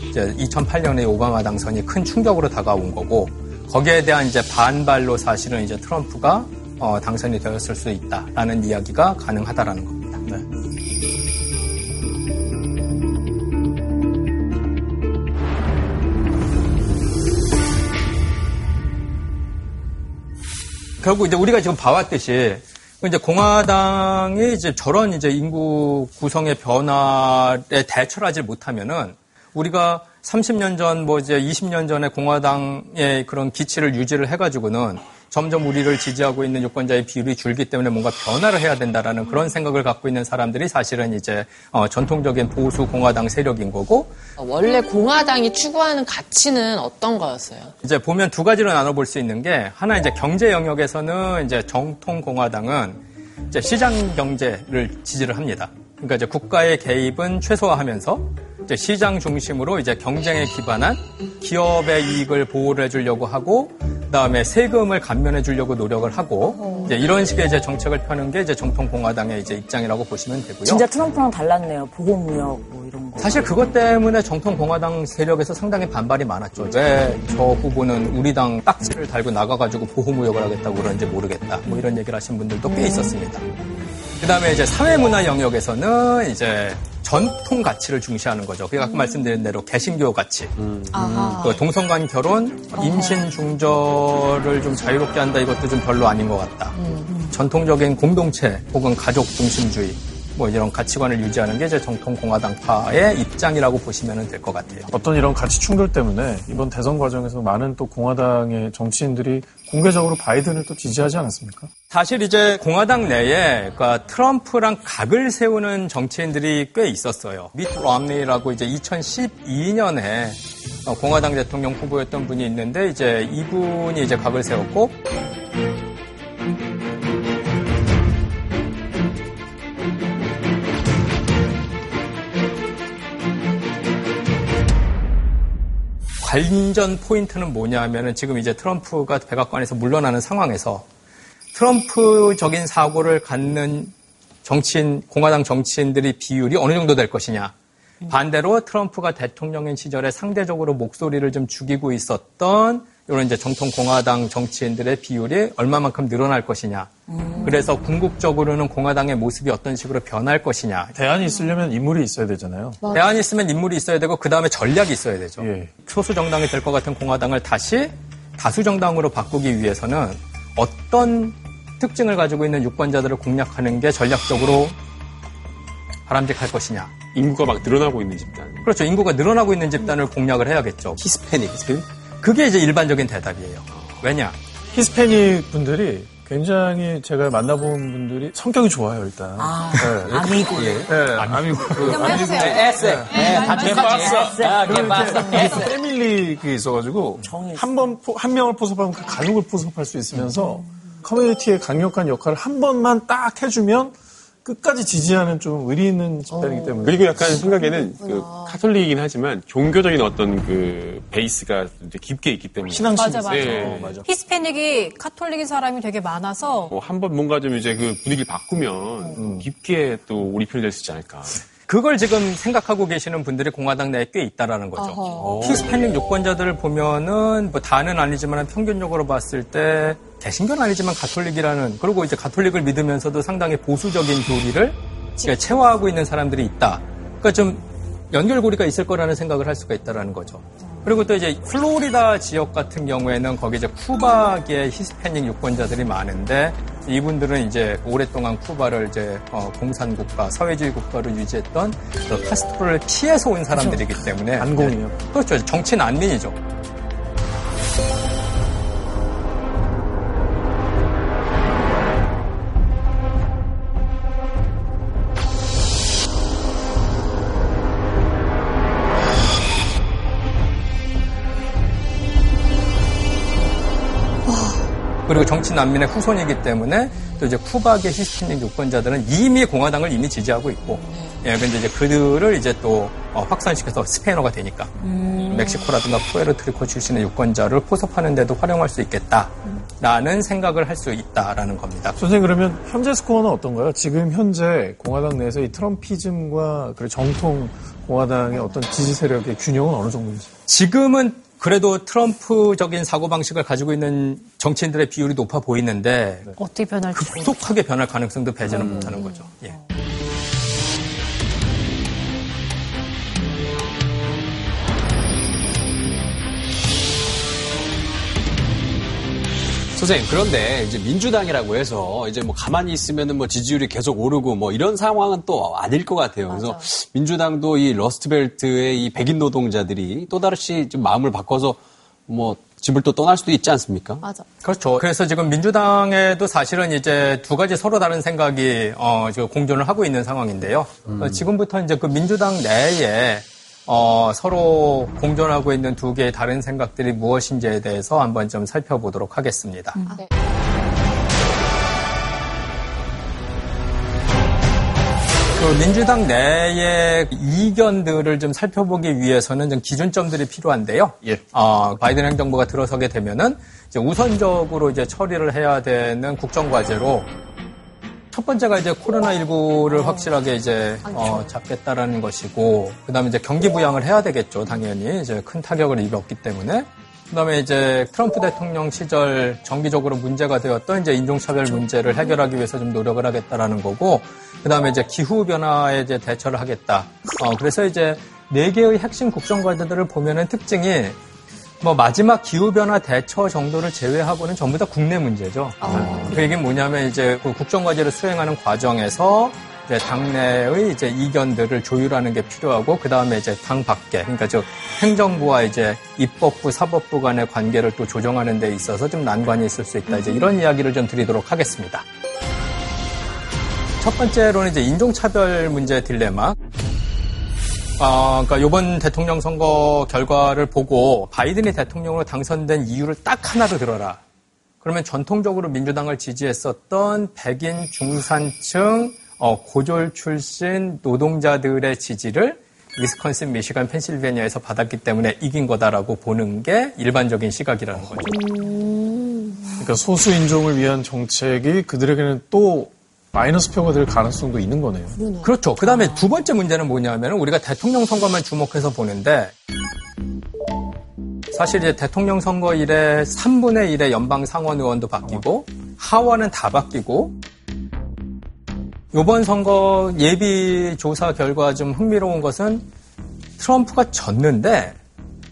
이제 2008년에 오바마 당선이 큰 충격으로 다가온 거고 거기에 대한 이제 반발로 사실은 이제 트럼프가 어, 당선이 되었을 수 있다라는 이야기가 가능하다라는 겁니다. 결국 이제 우리가 지금 봐왔듯이 이제 공화당이 이제 저런 이제 인구 구성의 변화에 대처를 하지 못하면은 우리가 30년 전, 뭐 이제 20년 전에 공화당의 그런 기치를 유지를 해가지고는 점점 우리를 지지하고 있는 유권자의 비율이 줄기 때문에 뭔가 변화를 해야 된다라는 그런 생각을 갖고 있는 사람들이 사실은 이제 어, 전통적인 보수 공화당 세력인 거고 원래 공화당이 추구하는 가치는 어떤 거였어요? 이제 보면 두 가지로 나눠볼 수 있는 게 하나 이제 경제 영역에서는 이제 정통 공화당은 이제 시장 경제를 지지를 합니다. 그러니까 이제 국가의 개입은 최소화하면서 이제 시장 중심으로 이제 경쟁에 기반한 기업의 이익을 보호를 해주려고 하고 그다음에 세금을 감면해 주려고 노력을 하고 이제 이런 식의 이제 정책을 펴는 게 이제 정통 공화당의 이제 입장이라고 보시면 되고요. 진짜 트럼프랑 달랐네요. 보호무역 뭐 이런 거. 사실 그것 때문에 정통 공화당 세력에서 상당히 반발이 많았죠. 왜 저 후보는 우리 당 딱지를 달고 나가가지고 보호무역을 하겠다고 그러는지 모르겠다. 뭐 이런 얘기를 하신 분들도 꽤 있었습니다. 그 다음에 이제 사회문화 영역에서는 이제 전통 가치를 중시하는 거죠. 그게 아까 말씀드린 대로 개신교 가치. 아하. 그 동성간 결혼, 임신 중절을 좀 자유롭게 한다 이것도 좀 별로 아닌 것 같다. 전통적인 공동체 혹은 가족 중심주의 뭐 이런 가치관을 유지하는 게 이제 정통 공화당파의 입장이라고 보시면 될 것 같아요. 어떤 이런 가치 충돌 때문에 이번 대선 과정에서 많은 또 공화당의 정치인들이 공개적으로 바이든을 또 지지하지 않았습니까? 사실 이제 공화당 내에 그러니까 트럼프랑 각을 세우는 정치인들이 꽤 있었어요. 미트 럼니라고 이제 2012년에 공화당 대통령 후보였던 분이 있는데 이제 이분이 이제 각을 세웠고 관전 포인트는 뭐냐면은 지금 이제 트럼프가 백악관에서 물러나는 상황에서 트럼프적인 사고를 갖는 정치인, 공화당 정치인들의 비율이 어느 정도 될 것이냐. 반대로 트럼프가 대통령인 시절에 상대적으로 목소리를 좀 죽이고 있었던 이런 이제 정통 공화당 정치인들의 비율이 얼마만큼 늘어날 것이냐. 그래서 궁극적으로는 공화당의 모습이 어떤 식으로 변할 것이냐. 대안이 있으려면 인물이 있어야 되잖아요. 대안이 있으면 인물이 있어야 되고 그 다음에 전략이 있어야 되죠. 소수 정당이 될 것 같은 공화당을 다시 다수 정당으로 바꾸기 위해서는 어떤 특징을 가지고 있는 유권자들을 공략하는 게 전략적으로 바람직할 것이냐. 인구가 막 늘어나고 있는 집단. 그렇죠. 인구가 늘어나고 있는 집단을 공략을 해야겠죠. 히스패닉. 히스패닉? 그게 이제 일반적인 대답이에요. 왜냐? 히스패닉 분들이 굉장히 제가 만나본 분들이 성격이 좋아요 일단. 아, 네. 아미고. 예. 네, 아미고. 그냥 해보세요. 아미고. 에스. 네, 다개 똑같지. 봤어. 에스. 아, 개 그리고 봤어. 이렇게 에스. 패밀리 그게 있어가지고 한 번 한 명을 포섭하면 그 가족을 포섭할 수 있으면서 커뮤니티의 강력한 역할을 한 번만 딱 해주면 끝까지 지지하는 좀 의리 있는 집단이기 때문에. 그리고 약간 생각에는 그 카톨릭이긴 하지만 종교적인 어떤 그 베이스가 이제 깊게 있기 때문에 맞아, 맞아. 네. 히스패닉이 카톨릭인 사람이 되게 많아서 뭐 한번 뭔가 좀 이제 그 분위기를 바꾸면 깊게 또 우리 편이 될 수 있지 않을까. 그걸 지금 생각하고 계시는 분들이 공화당 내에 꽤 있다라는 거죠. 히스패닉 유권자들을 보면은 뭐 다는 아니지만 평균적으로 봤을 때 개신교는 아니지만 가톨릭이라는 그리고 이제 가톨릭을 믿으면서도 상당히 보수적인 교리를 그러니까 체화하고 있는 사람들이 있다. 그러니까 좀 연결고리가 있을 거라는 생각을 할 수가 있다라는 거죠. 그리고 또 이제 플로리다 지역 같은 경우에는 거기 이제 쿠바계 히스패닉 유권자들이 많은데 이분들은 이제 오랫동안 쿠바를 이제 어, 공산 국가, 사회주의 국가로 유지했던 그 카스트로를 피해서 온 사람들이기 때문에 안공이요. 그렇죠. 정치 난민이죠. 그리고 정치 난민의 후손이기 때문에 또 이제 쿠바계 히스패닉 유권자들은 이미 공화당을 이미 지지하고 있고, 예, 근데 이제 그들을 이제 또 어, 확산시켜서 스페인어가 되니까 멕시코라든가 푸에르트리코 출신의 유권자를 포섭하는 데도 활용할 수 있겠다라는 생각을 할 수 있다라는 겁니다. 선생님 그러면 현재 스코어는 어떤가요? 지금 현재 공화당 내에서 이 트럼피즘과 그리고 정통 공화당의 어떤 지지 세력의 균형은 어느 정도인지? 지금은 그래도 트럼프적인 사고방식을 가지고 있는 정치인들의 비율이 높아 보이는데 어떻게 변할지 급속하게 변할 가능성도 배제는 못하는 거죠. 예. 선생님, 그런데 이제 민주당이라고 해서 이제 뭐 가만히 있으면은 뭐 지지율이 계속 오르고 뭐 이런 상황은 또 아닐 것 같아요. 그래서 민주당도 이 러스트벨트의 이 백인 노동자들이 또다시 좀 마음을 바꿔서 뭐 집을 또 떠날 수도 있지 않습니까? 맞아. 그렇죠. 그래서 지금 민주당에도 사실은 이제 두 가지 서로 다른 생각이 어, 지금 공존을 하고 있는 상황인데요. 어, 지금부터 이제 그 민주당 내에 어, 서로 공존하고 있는 두 개의 다른 생각들이 무엇인지에 대해서 한번 좀 살펴보도록 하겠습니다. 그 민주당 내의 이견들을 좀 살펴보기 위해서는 좀 기준점들이 필요한데요. 어, 바이든 행정부가 들어서게 되면은 이제 우선적으로 이제 처리를 해야 되는 국정과제로 첫 번째가 이제 코로나19를 확실하게 이제 어, 잡겠다라는 것이고, 그 다음에 이제 경기 부양을 해야 되겠죠, 당연히. 이제 큰 타격을 입었기 때문에. 그 다음에 이제 트럼프 대통령 시절 정기적으로 문제가 되었던 이제 인종차별 문제를 해결하기 위해서 좀 노력을 하겠다라는 거고, 그 다음에 이제 기후변화에 이제 대처를 하겠다. 어, 그래서 이제 네 개의 핵심 국정 과제들을 보면은 특징이 뭐 마지막 기후변화 대처 정도를 제외하고는 전부 다 국내 문제죠. 그 얘기는 뭐냐면 이제 그 국정과제를 수행하는 과정에서 이제 당내의 이제 이견들을 조율하는 게 필요하고 그 다음에 이제 당 밖에 그러니까 저 행정부와 이제 입법부 사법부 간의 관계를 또 조정하는 데 있어서 좀 난관이 있을 수 있다. 이제 이런 이야기를 좀 드리도록 하겠습니다. 첫 번째로는 이제 인종차별 문제 딜레마. 아, 그러니까 이번 대통령 선거 결과를 보고 바이든이 대통령으로 당선된 이유를 딱 하나로 들어라. 그러면 전통적으로 민주당을 지지했었던 백인 중산층 어, 고졸 출신 노동자들의 지지를 위스콘신, 미시간, 펜실베니아에서 받았기 때문에 이긴 거다라고 보는 게 일반적인 시각이라는 거죠. 그러니까 소수 인종을 위한 정책이 그들에게는 또 마이너스 표가 될 가능성도 있는 거네요. 그렇죠. 그 다음에 두 번째 문제는 뭐냐면 우리가 대통령 선거만 주목해서 보는데 사실 이제 대통령 선거 이래 3분의 1의 연방 상원 의원도 바뀌고 하원은 다 바뀌고 이번 선거 예비 조사 결과 좀 흥미로운 것은 트럼프가 졌는데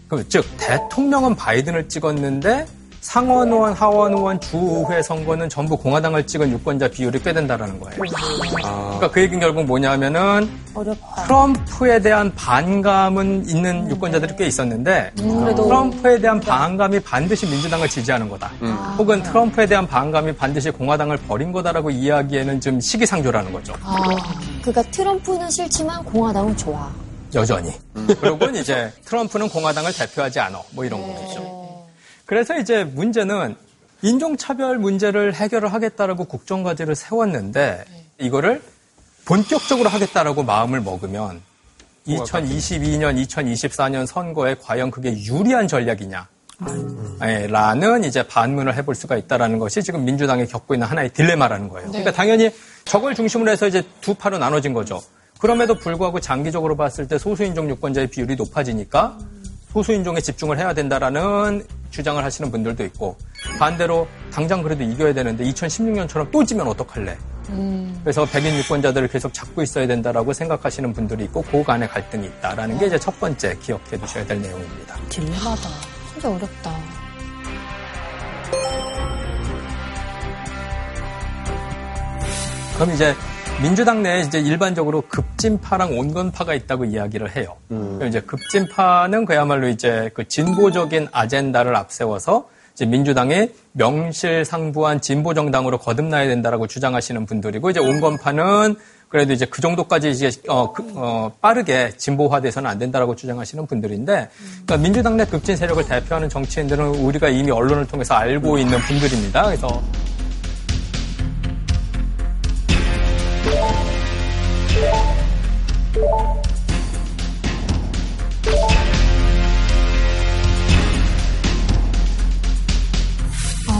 그 즉 대통령은 바이든을 찍었는데 상원 의원, 하원 의원, 주의회 선거는 전부 공화당을 찍은 유권자 비율이 꽤 된다라는 거예요. 그러니까 그 얘기는 결국 뭐냐면은 어렵다. 트럼프에 대한 반감은 있는 유권자들이 꽤 있었는데 그래도- 트럼프에 대한 반감이 반드시 민주당을 지지하는 거다. 혹은 트럼프에 대한 반감이 반드시 공화당을 버린 거다라고 이야기에는 좀 시기상조라는 거죠. 그러니까 트럼프는 싫지만 공화당은 좋아. 여전히. 그리고 이제 트럼프는 공화당을 대표하지 않아. 뭐 이런 거겠죠. 그래서 이제 문제는 인종차별 문제를 해결을 하겠다라고 국정과제를 세웠는데 이거를 본격적으로 하겠다라고 마음을 먹으면 2022년, 2024년 선거에 과연 그게 유리한 전략이냐. 예, 라는 이제 반문을 해볼 수가 있다라는 것이 지금 민주당이 겪고 있는 하나의 딜레마라는 거예요. 그러니까 당연히 저걸 중심으로 해서 이제 두 파로 나눠진 거죠. 그럼에도 불구하고 장기적으로 봤을 때 소수인종 유권자의 비율이 높아지니까 소수인종에 집중을 해야 된다라는 주장을 하시는 분들도 있고 반대로 당장 그래도 이겨야 되는데 2016년처럼 또 지면 어떡할래? 그래서 백인 유권자들을 계속 잡고 있어야 된다라고 생각하시는 분들이 있고 그 간의 갈등이 있다라는 게 이제 첫 번째 기억해 두셔야 될 내용입니다. 딜레마다. 진짜 어렵다. 그럼 이제 민주당 내에 이제 일반적으로 급진파랑 온건파가 있다고 이야기를 해요. 그럼 이제 급진파는 그야말로 이제 그 진보적인 아젠다를 앞세워서 이제 민주당이 명실상부한 진보 정당으로 거듭나야 된다라고 주장하시는 분들이고 이제 온건파는 그래도 이제 그 정도까지 이제 어, 그, 어, 빠르게 진보화돼서는 안 된다라고 주장하시는 분들인데 그러니까 민주당 내 급진 세력을 대표하는 정치인들은 우리가 이미 언론을 통해서 알고 있는 분들입니다. 그래서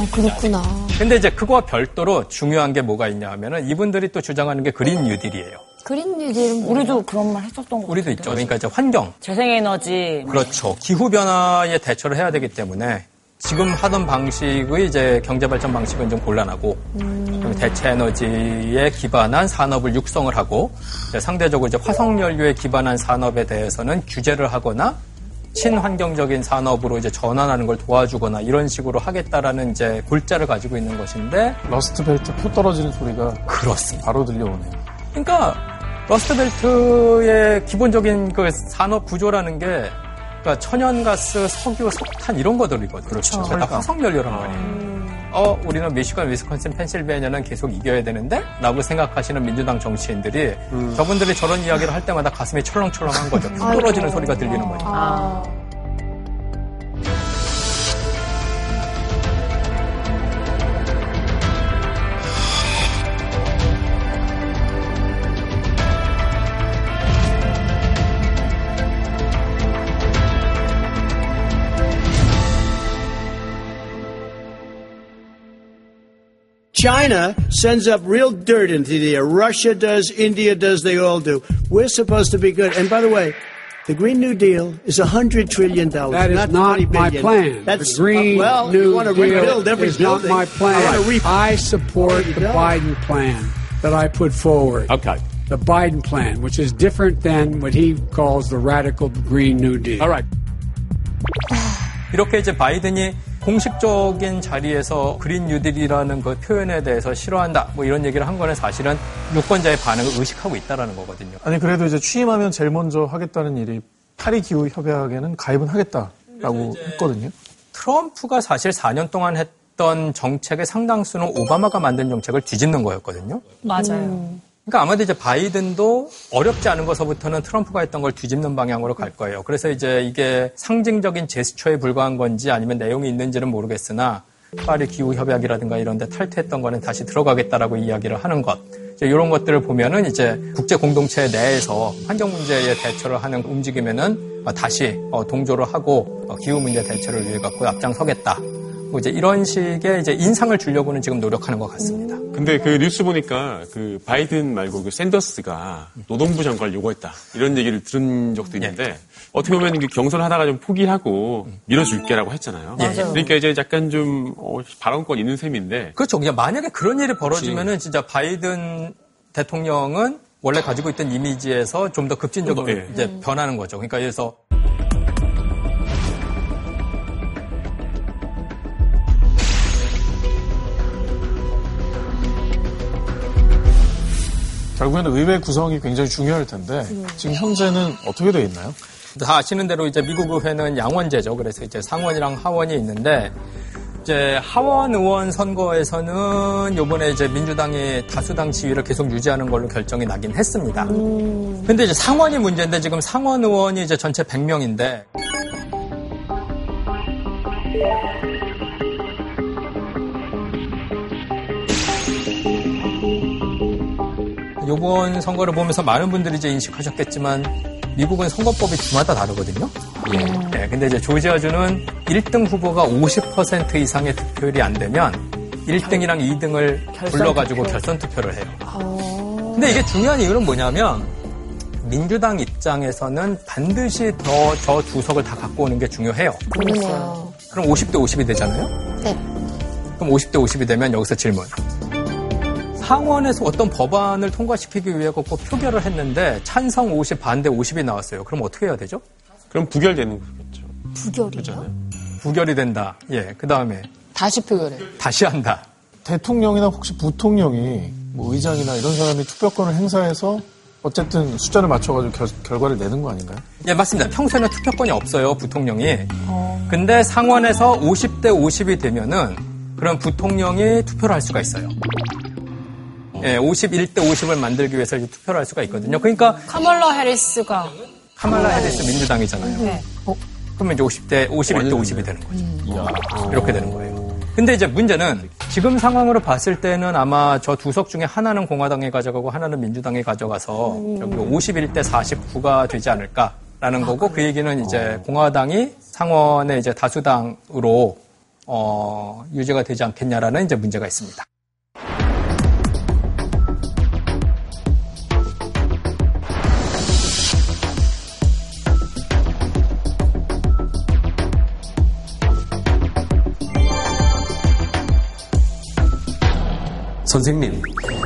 아, 그렇구나. 근데 이제 그거와 별도로 중요한 게 뭐가 있냐 하면은 이분들이 또 주장하는 게 그린 뉴딜이에요. 그린 뉴딜은 우리도 그런 말 했었던 거 우리도 있죠. 그러니까 이제 환경. 재생에너지. 그렇죠. 기후 변화에 대처를 해야 되기 때문에 지금 하던 방식의 이제 경제 발전 방식은 좀 곤란하고 그럼 대체 에너지에 기반한 산업을 육성을 하고 이제 상대적으로 이제 화석 연료에 기반한 산업에 대해서는 규제를 하거나 친환경적인 산업으로 이제 전환하는 걸 도와주거나 이런 식으로 하겠다라는 이제 골자를 가지고 있는 것인데 러스트 벨트 표 떨어지는 소리가 그렇습니다. 바로 들려오네요. 그러니까 러스트벨트의 기본적인 그 산업 구조라는 게 그러니까 천연가스, 석유, 석탄 이런 것들이거든요. 그렇죠. 다 화석연료란 말이에요. 어, 우리는 미시간, 위스콘신, 펜실베니아는 계속 이겨야 되는데? 라고 생각하시는 민주당 정치인들이 저분들이 저런 이야기를 할 때마다 가슴이 철렁철렁한 거죠. 툭 떨어지는. 소리가 들리는 거죠. 아. China sends up real dirt into the air. Russia does, India does, they all do. We're supposed to be good. And by the way, the Green New Deal is $100 trillion. That is not, not 20 my billion. plan. That's, the Green uh, well, New you want to Deal rebuild every is building. not my I plan. wanna re- I support the go. Biden plan that I put forward. Okay. The Biden plan, which is different than what he calls the radical Green New Deal. All right. 이렇게 이제 바이든이 공식적인 자리에서 그린 뉴딜이라는 그 표현에 대해서 싫어한다. 뭐 이런 얘기를 한 거는 사실은 유권자의 반응을 의식하고 있다라는 거거든요. 아니 그래도 이제 취임하면 제일 먼저 하겠다는 일이 파리 기후 협약에는 가입은 하겠다라고 했거든요. 트럼프가 사실 4년 동안 했던 정책의 상당수는 오바마가 만든 정책을 뒤집는 거였거든요. 맞아요. 그러니까 아마도 이제 바이든도 어렵지 않은 것서부터는 트럼프가 했던 걸 뒤집는 방향으로 갈 거예요. 그래서 이제 이게 상징적인 제스처에 불과한 건지 아니면 내용이 있는지는 모르겠으나 파리 기후 협약이라든가 이런 데 탈퇴했던 거는 다시 들어가겠다라고 이야기를 하는 것. 이런 것들을 보면은 이제 국제 공동체 내에서 환경 문제에 대처를 하는 움직임에는 다시 어, 동조를 하고 어, 기후 문제 대처를 위해 갖고 앞장서겠다. 뭐 이제 이런 식의 이제 인상을 주려고는 지금 노력하는 것 같습니다. 근데 그 뉴스 보니까 그 바이든 말고 그 샌더스가 노동부 장관을 요구했다 이런 얘기를 들은 적도 있는데 어떻게 보면 그 경선하다가 좀 포기하고 밀어줄게라고 했잖아요. 맞아요. 그러니까 이제 약간 좀 어, 발언권 있는 셈인데 그렇죠. 그냥 만약에 그런 일이 벌어지면은 진짜 바이든 대통령은 원래 가지고 있던 이미지에서 좀 더 급진적으로 네. 이제 변하는 거죠. 그러니까 그래서 결국에는 의회 구성이 굉장히 중요할 텐데 지금 현재는 어떻게 되어 있나요? 다 아시는 대로 이제 미국 의회는 양원제죠. 그래서 이제 상원이랑 하원이 있는데 이제 하원 의원 선거에서는 요번에 이제 민주당이 다수당 지위를 계속 유지하는 걸로 결정이 나긴 했습니다. 근데 이제 상원이 문제인데 지금 상원 의원이 이제 전체 100명인데 요번 선거를 보면서 많은 분들이 이제 인식하셨겠지만 미국은 선거법이 주마다 다르거든요. 예. 네, 근데 이제 조지아주는 1등 후보가 50% 이상의 득표율이 안 되면 1등이랑 2등을 불러가지고 투표. 결선 투표를 해요. 근데 이게 중요한 이유는 뭐냐면 민주당 입장에서는 반드시 더 저 두 석을 다 갖고 오는 게 중요해요. 그러네요. 그럼 50대 50이 되잖아요. 네. 그럼 50대 50이 되면 여기서 질문. 상원에서 어떤 법안을 통과시키기 위해 꼭 표결을 했는데 찬성 50, 반대 50이 나왔어요. 그럼 어떻게 해야 되죠? 그럼 부결되는 거겠죠. 부결이요? 부결이 된다. 예, 그 다음에 다시 표결해. 다시 한다. 대통령이나 혹시 부통령이 뭐 의장이나 이런 사람이 투표권을 행사해서 어쨌든 숫자를 맞춰가지고 결, 결과를 내는 거 아닌가요? 예, 맞습니다. 평소에는 투표권이 없어요, 부통령이. 근데 상원에서 50대 50이 되면은 그럼 부통령이 투표를 할 수가 있어요. 예, 51대 50을 만들기 위해서 이제 투표를 할 수가 있거든요. 그러니까 카멀라 해리스가 카말라 해리스 민주당이잖아요. 네. 그러면 이제 50대 51대 50이 되는 거죠. 이렇게 되는 거예요. 근데 이제 문제는 지금 상황으로 봤을 때는 아마 저 두 석 중에 하나는 공화당이 가져가고 하나는 민주당이 가져가서 여기 51대 49가 되지 않을까라는 거고 그 얘기는 이제 공화당이 상원의 이제 다수당으로 어, 유지가 되지 않겠냐라는 이제 문제가 있습니다. 선생님,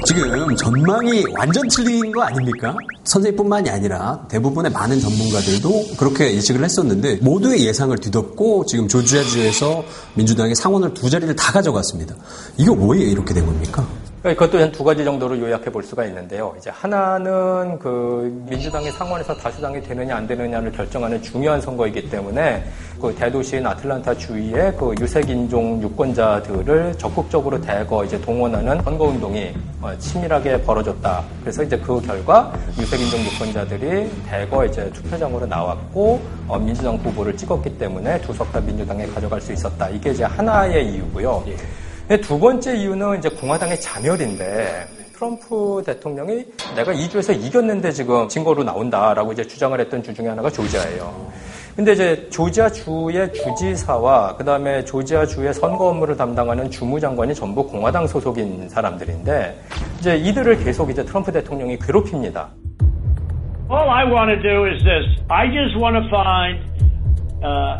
지금 전망이 완전 틀린 거 아닙니까? 선생님뿐만이 아니라 대부분의 많은 전문가들도 그렇게 예측을 했었는데 모두의 예상을 뒤덮고 지금 조지아주에서 민주당이 상원을 두 자리를 다 가져갔습니다. 이거 뭐예요? 이렇게 된 겁니까? 그러니까 그것도 한 두 가지 정도로 요약해 볼 수가 있는데요. 이제 하나는 그 민주당이 상원에서 다수당이 되느냐 안 되느냐를 결정하는 중요한 선거이기 때문에 그 대도시인 아틀란타 주위의 그 유색 인종 유권자들을 적극적으로 대거 이제 동원하는 선거 운동이 어, 치밀하게 벌어졌다. 그래서 이제 그 결과 유색 인종 유권자들이 대거 이제 투표장으로 나왔고 어, 민주당 후보를 찍었기 때문에 두 석 다 민주당에 가져갈 수 있었다. 이게 이제 하나의 이유고요. 근데 두 번째 이유는 이제 공화당의 자멸인데 트럼프 대통령이 내가 이 주에서 이겼는데 지금 증거로 나온다라고 이제 주장을 했던 주 중에 하나가 조지아예요. 근데 이제 조지아 주의 주지사와 그다음에 조지아 주의 선거 업무를 담당하는 주무장관이 전부 공화당 소속인 사람들인데 이제 이들을 계속 이제 트럼프 대통령이 괴롭힙니다. All I want to do is this. I just want to find uh,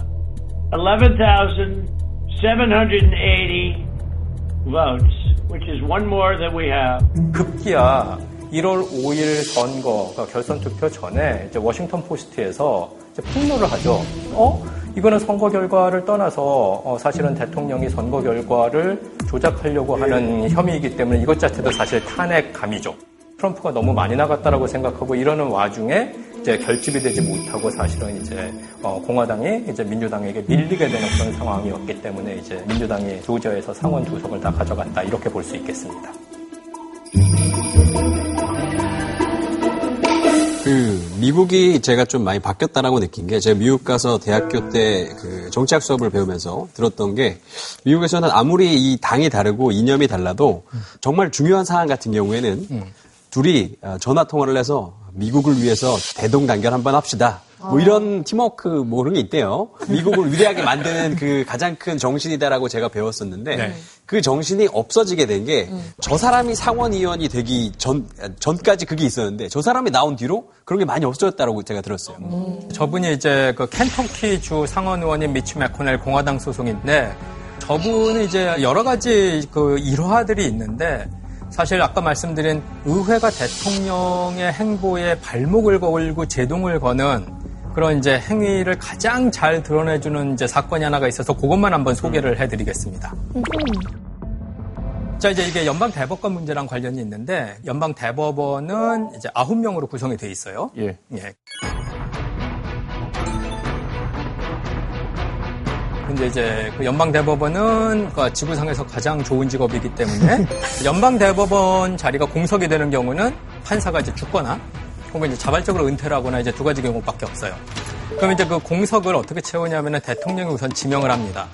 11,780 votes, which is one more than we have. 급기야 1월 5일 선거, 그러니까 결선 투표 전에 이제 워싱턴 포스트에서 이제 폭로를 하죠. 어? 이거는 선거 결과를 떠나서 어, 사실은 대통령이 선거 결과를 조작하려고 하는 혐의이기 때문에 이것 자체도 사실 탄핵감이죠. 트럼프가 너무 많이 나갔다라고 생각하고 이러는 와중에 이제 결집이 되지 못하고 사실은 이제 어, 공화당이 이제 민주당에게 밀리게 되는 그런 상황이었기 때문에 이제 민주당이 조지아에서 상원 두 석을 다 가져갔다 이렇게 볼 수 있겠습니다. 그 미국이 제가 좀 많이 바뀌었다라고 느낀 게 제가 미국 가서 대학교 때 그 정치학 수업을 배우면서 들었던 게 미국에서는 아무리 이 당이 다르고 이념이 달라도 정말 중요한 사안 같은 경우에는 둘이 어, 전화 통화를 해서 미국을 위해서 대동단결 한번 합시다. 뭐 이런 팀워크 뭐 그런 게 있대요. 미국을 위대하게 만드는 그 가장 큰 정신이다라고 제가 배웠었는데 네. 그 정신이 없어지게 된 게 저 사람이 상원의원이 되기 전 전까지 그게 있었는데 저 사람이 나온 뒤로 그런 게 많이 없어졌다라고 제가 들었어요. 저분이 이제 그 켄터키 주 상원 의원인 미치 매코넬 공화당 소속인데 저분은 이제 여러 가지 그 일화들이 있는데 사실 아까 말씀드린 의회가 대통령의 행보에 발목을 걸고 제동을 거는 그런 이제 행위를 가장 잘 드러내주는 이제 사건이 하나가 있어서 그것만 한번 소개를 해드리겠습니다. 자, 이제 이게 연방 대법관 문제랑 관련이 있는데 연방 대법원은 이제 아홉 명으로 구성이 돼 있어요. 예. 예. 근데 이제 그 연방 대법원은 그 지구상에서 가장 좋은 직업이기 때문에 연방 대법원 자리가 공석이 되는 경우는 판사가 이제 죽거나 혹은 이제 자발적으로 은퇴를 하거나 이제 두 가지 경우밖에 없어요. 그럼 이제 그 공석을 어떻게 채우냐면은 대통령이 우선 지명을 합니다.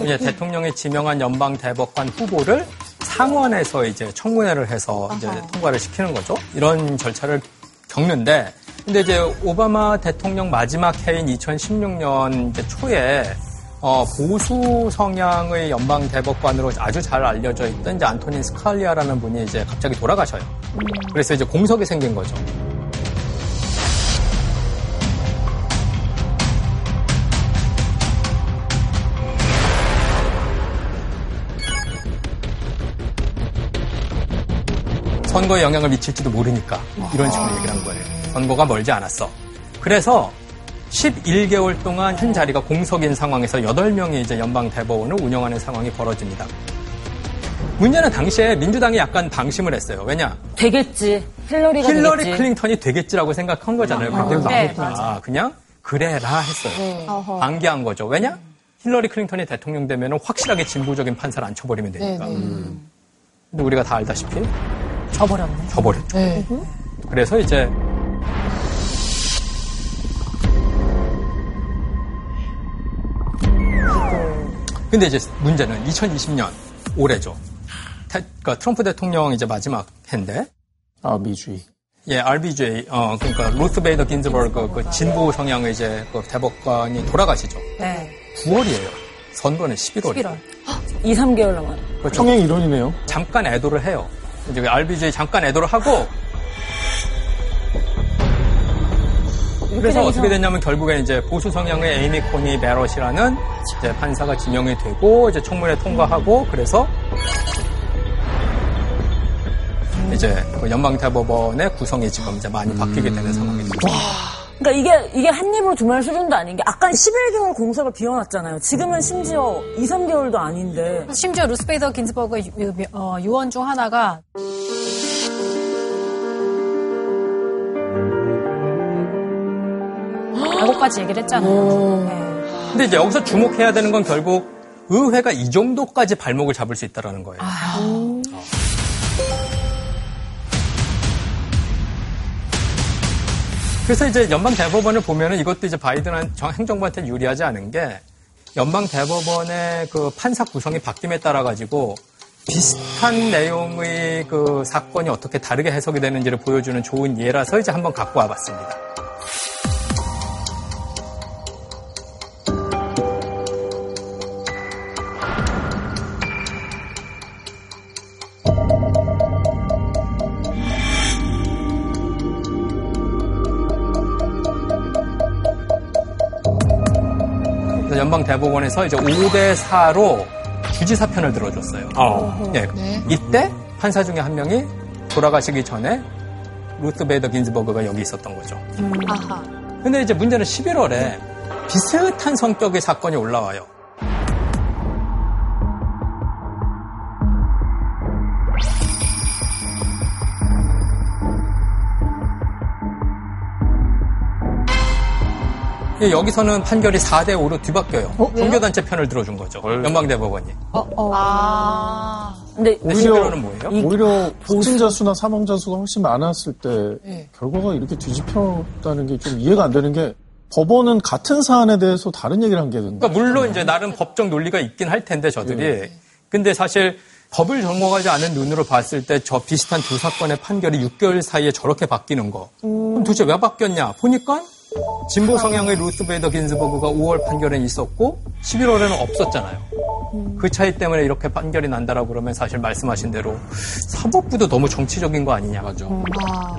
이제 대통령이 지명한 연방 대법관 후보를 상원에서 이제 청문회를 해서 이제 통과를 시키는 거죠. 이런 절차를 겪는데 근데 이제 오바마 대통령 마지막 해인 2016년 이제 초에 어, 보수 성향의 연방 대법관으로 아주 잘 알려져 있던 이제 안토닌 스칼리아라는 분이 이제 갑자기 돌아가셔요. 그래서 이제 공석이 생긴 거죠. 선거에 영향을 미칠지도 모르니까 이런 식으로 얘기를 한 거예요. 선거가 멀지 않았어. 그래서 11개월 동안 한 자리가 공석인 상황에서 8명이 이제 연방 대법원을 운영하는 상황이 벌어집니다. 문제는 당시에 민주당이 약간 방심을 했어요. 왜냐? 되겠지. 힐러리가 힐러리 되겠지. 클린턴이 되겠지라고 생각한 거잖아요. 아, 그때도 네, 아, 그냥 그래라 했어요. 네. 어허. 방기한 거죠. 왜냐? 힐러리 클린턴이 대통령 되면 확실하게 진보적인 판사를 앉혀버리면 되니까. 음. 근데 우리가 다 알다시피 져버렸네. 져버렸죠. 네. 그래서 이제 근데 이제 문제는 2020년 올해죠. 태- 그러니까 트럼프 대통령 이제 마지막 해인데 아 미주의. 예, RBJ 어 그러니까 로스 베이더 긴즈버그 그 진보 성향의 이제 그 대법관이 돌아가시죠. 네. 9월이에요. 선거는 11월. 11월. 2, 3개월 남았. 평행 이론이네요. 잠깐 애도를 해요. 이제 그 RBJ 잠깐 애도를 하고 그래서 어떻게 됐냐면 결국에 이제 보수 성향의 에이미 코니 베럿이라는 이제 판사가 지명이 되고 이제 청문회 통과하고 그래서 이제 그 연방대법원의 구성이 지금 이제 많이 바뀌게 되는 상황이 됩니다. 그러니까 이게 이게 한 입으로 두 말 수준도 아닌 게 아까 11개월 공석을 비워놨잖아요. 지금은 심지어 2, 3개월도 아닌데. 심지어 루스베이더 긴즈버그 유- 어, 유언 중 하나가 라고까지 얘기를 했잖아요. 네. 근데 이제 여기서 주목해야 되는 건 결국 의회가 이 정도까지 발목을 잡을 수 있다라는 거예요. 그래서 이제 연방 대법원을 보면은 이것도 이제 바이든 정- 행정부한테 유리하지 않은 게 연방 대법원의 그 판사 구성이 바뀜에 따라 가지고 비슷한 내용의 그 사건이 어떻게 다르게 해석이 되는지를 보여주는 좋은 예라서 이제 한번 갖고 와봤습니다. 연방 대법원에서 이제 5대 4로 주지사 편을 들어줬어요. 예. 이때 판사 중에 한 명이 돌아가시기 전에 루트 베이더 긴즈버그가 여기 있었던 거죠. 아하. 근데 이제 문제는 11월에 비슷한 성격의 사건이 올라와요. 여기서는 판결이 4대 5로 뒤바뀌어요. 종교단체 편을 들어준 거죠. 연방대법원이. 아. 근데 근데 실제로는 뭐예요? 오히려 확진자 수나 사망자 수가 훨씬 많았을 때 네. 결과가 이렇게 뒤집혔다는 게 좀 이해가 안 되는 게 법원은 같은 사안에 대해서 다른 얘기를 한 게 된다. 그러니까 물론 이제 나름 법적 논리가 있긴 할 텐데 저들이 근데 사실 법을 전공하지 않은 눈으로 봤을 때 저 비슷한 두 사건의 판결이 6개월 사이에 저렇게 바뀌는 거 그럼 도대체 왜 바뀌었냐 보니까 진보 성향의 루스 베이더 긴즈버그가 5월 판결에 있었고 11월에는 없었잖아요. 그 차이 때문에 이렇게 판결이 난다라고 그러면 사실 말씀하신 대로 사법부도 너무 정치적인 거 아니냐.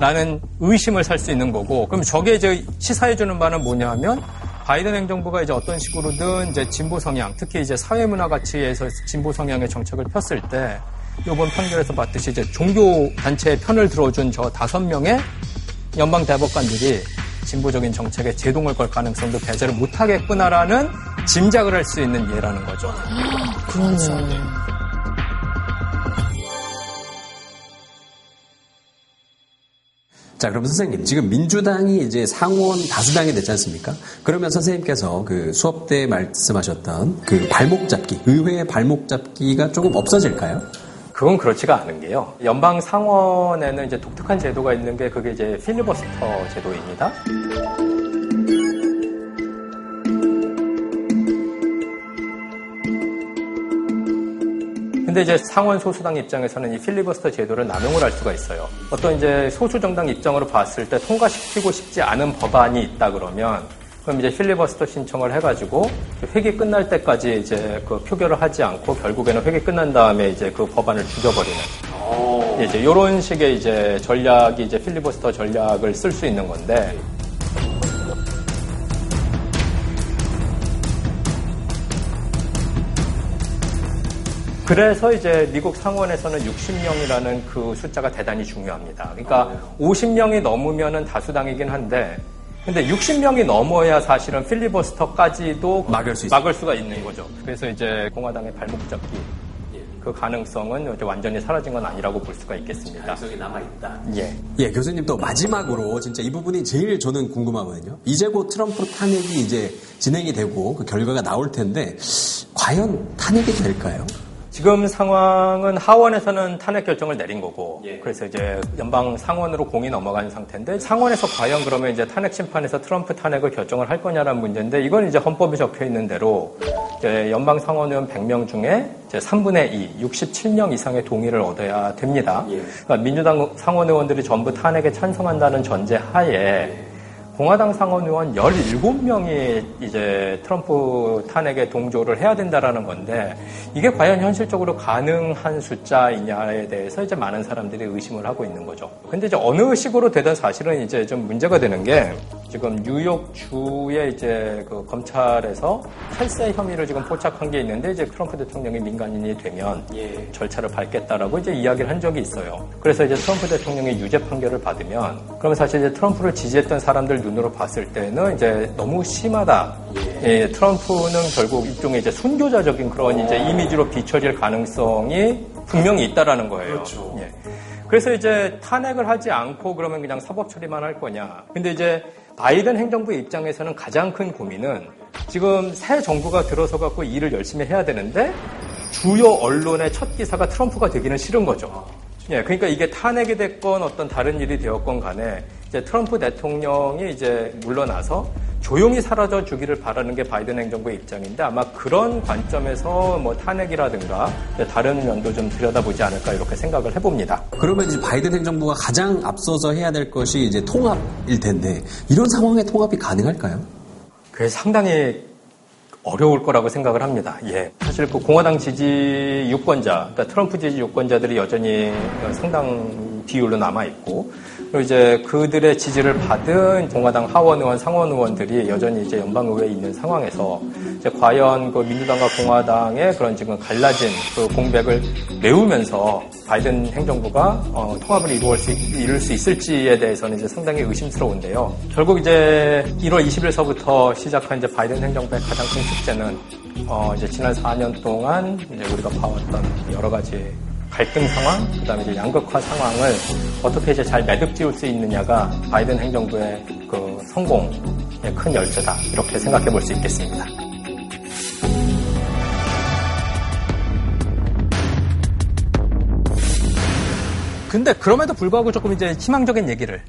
라는 의심을 살 수 있는 거고 그럼 저게 이제 시사해 주는 바는 뭐냐면 바이든 행정부가 이제 어떤 식으로든 이제 진보 성향, 특히 이제 사회문화 가치에서 진보 성향의 정책을 폈을 때 이번 판결에서 봤듯이 이제 종교 단체의 편을 들어준 저 다섯 명의 연방 대법관들이 진보적인 정책에 제동을 걸 가능성도 배제를 못하겠구나라는 짐작을 할 수 있는 예라는 거죠. 그렇죠. 네. 자, 그럼 선생님, 지금 민주당이 이제 상원 다수당이 됐지 않습니까? 그러면 선생님께서 그 수업 때 말씀하셨던 그 발목 잡기, 의회의 발목 잡기가 조금 없어질까요? 그건 그렇지가 않은 게요. 연방 상원에는 이제 독특한 제도가 있는 게 그게 이제 필리버스터 제도입니다. 근데 이제 상원 소수당 입장에서는 이 필리버스터 제도를 남용을 할 수가 있어요. 어떤 이제 소수 정당 입장으로 봤을 때 통과시키고 싶지 않은 법안이 있다 그러면 그럼 이제 필리버스터 신청을 해가지고 회기 끝날 때까지 이제 그 표결을 하지 않고 결국에는 회기 끝난 다음에 이제 그 법안을 죽여버리는. 이제 이런 식의 이제 전략이 이제 필리버스터 전략을 쓸 수 있는 건데 그래서 이제 미국 상원에서는 60명이라는 그 숫자가 대단히 중요합니다. 그러니까 50명이 넘으면은 다수당이긴 한데 근데 60명이 넘어야 사실은 필리버스터까지도 막을, 수 막을 수가 있는 거죠. 그래서 이제 공화당의 발목 잡기 그 가능성은 이제 완전히 사라진 건 아니라고 볼 수가 있겠습니다. 가능성이 남아있다. 예. 예, 교수님 또 마지막으로 진짜 이 부분이 제일 저는 궁금하거든요. 이제 곧 트럼프 탄핵이 이제 진행이 되고 그 결과가 나올 텐데 과연 탄핵이 될까요? 지금 상황은 하원에서는 탄핵 결정을 내린 거고, 그래서 이제 연방 상원으로 공이 넘어간 상태인데, 상원에서 과연 그러면 이제 탄핵 심판에서 트럼프 탄핵을 결정을 할 거냐라는 문제인데, 이건 이제 헌법에 적혀 있는 대로, 이제 연방 상원 의원 100명 중에 이제 3분의 2, 67명 이상의 동의를 얻어야 됩니다. 그러니까 민주당 상원 의원들이 전부 탄핵에 찬성한다는 전제 하에, 공화당 상원 의원 17명이 이제 트럼프 탄핵에 동조를 해야 된다라는 건데 이게 과연 현실적으로 가능한 숫자이냐에 대해서 이제 많은 사람들이 의심을 하고 있는 거죠. 근데 이제 어느 식으로 되든 사실은 이제 좀 문제가 되는 게 지금 뉴욕 주의 이제 그 검찰에서 탈세 혐의를 지금 포착한 게 있는데 이제 트럼프 대통령이 민간인이 되면 절차를 밟겠다라고 이제 이야기를 한 적이 있어요. 그래서 이제 트럼프 대통령이 유죄 판결을 받으면 그러면 사실 이제 트럼프를 지지했던 사람들 눈으로 봤을 때는 이제 너무 심하다. 예, 트럼프는 결국 일종의 이제 순교자적인 그런 이제 이미지로 비춰질 가능성이 분명히 있다라는 거예요. 예. 그래서 이제 탄핵을 하지 않고 그러면 그냥 사법 처리만 할 거냐. 근데 이제 바이든 행정부 입장에서는 가장 큰 고민은 지금 새 정부가 들어서 갖고 일을 열심히 해야 되는데 주요 언론의 첫 기사가 트럼프가 되기는 싫은 거죠. 예, 그러니까 이게 탄핵이 됐건 어떤 다른 일이 되었건 간에 트럼프 대통령이 이제 물러나서 조용히 사라져 주기를 바라는 게 바이든 행정부의 입장인데 아마 그런 관점에서 뭐 탄핵이라든가 다른 면도 좀 들여다보지 않을까 이렇게 생각을 해봅니다. 그러면 이제 바이든 행정부가 가장 앞서서 해야 될 것이 이제 통합일 텐데 이런 상황에 통합이 가능할까요? 그게 상당히 어려울 거라고 생각을 합니다. 예. 사실 그 공화당 지지 유권자, 그러니까 트럼프 지지 유권자들이 여전히 상당 비율로 남아있고, 이제 그들의 지지를 받은 공화당 하원 의원, 상원 의원들이 여전히 이제 연방의회에 있는 상황에서 이제 과연 그 민주당과 공화당의 그런 지금 갈라진 그 공백을 메우면서 바이든 행정부가 어, 통합을 이루을 수, 이룰 수 있을지에 대해서는 이제 상당히 의심스러운데요. 결국 이제 1월 20일서부터 시작한 이제 바이든 행정부의 가장 큰 숙제는 어, 이제 지난 4년 동안 이제 우리가 봐왔던 여러 가지 갈등 상황, 그 다음에 양극화 상황을 어떻게 이제 잘 매듭 지을 수 있느냐가 바이든 행정부의 그 성공의 큰 열쇠다. 이렇게 생각해 볼 수 있겠습니다. 근데 그럼에도 불구하고 조금 이제 희망적인 얘기를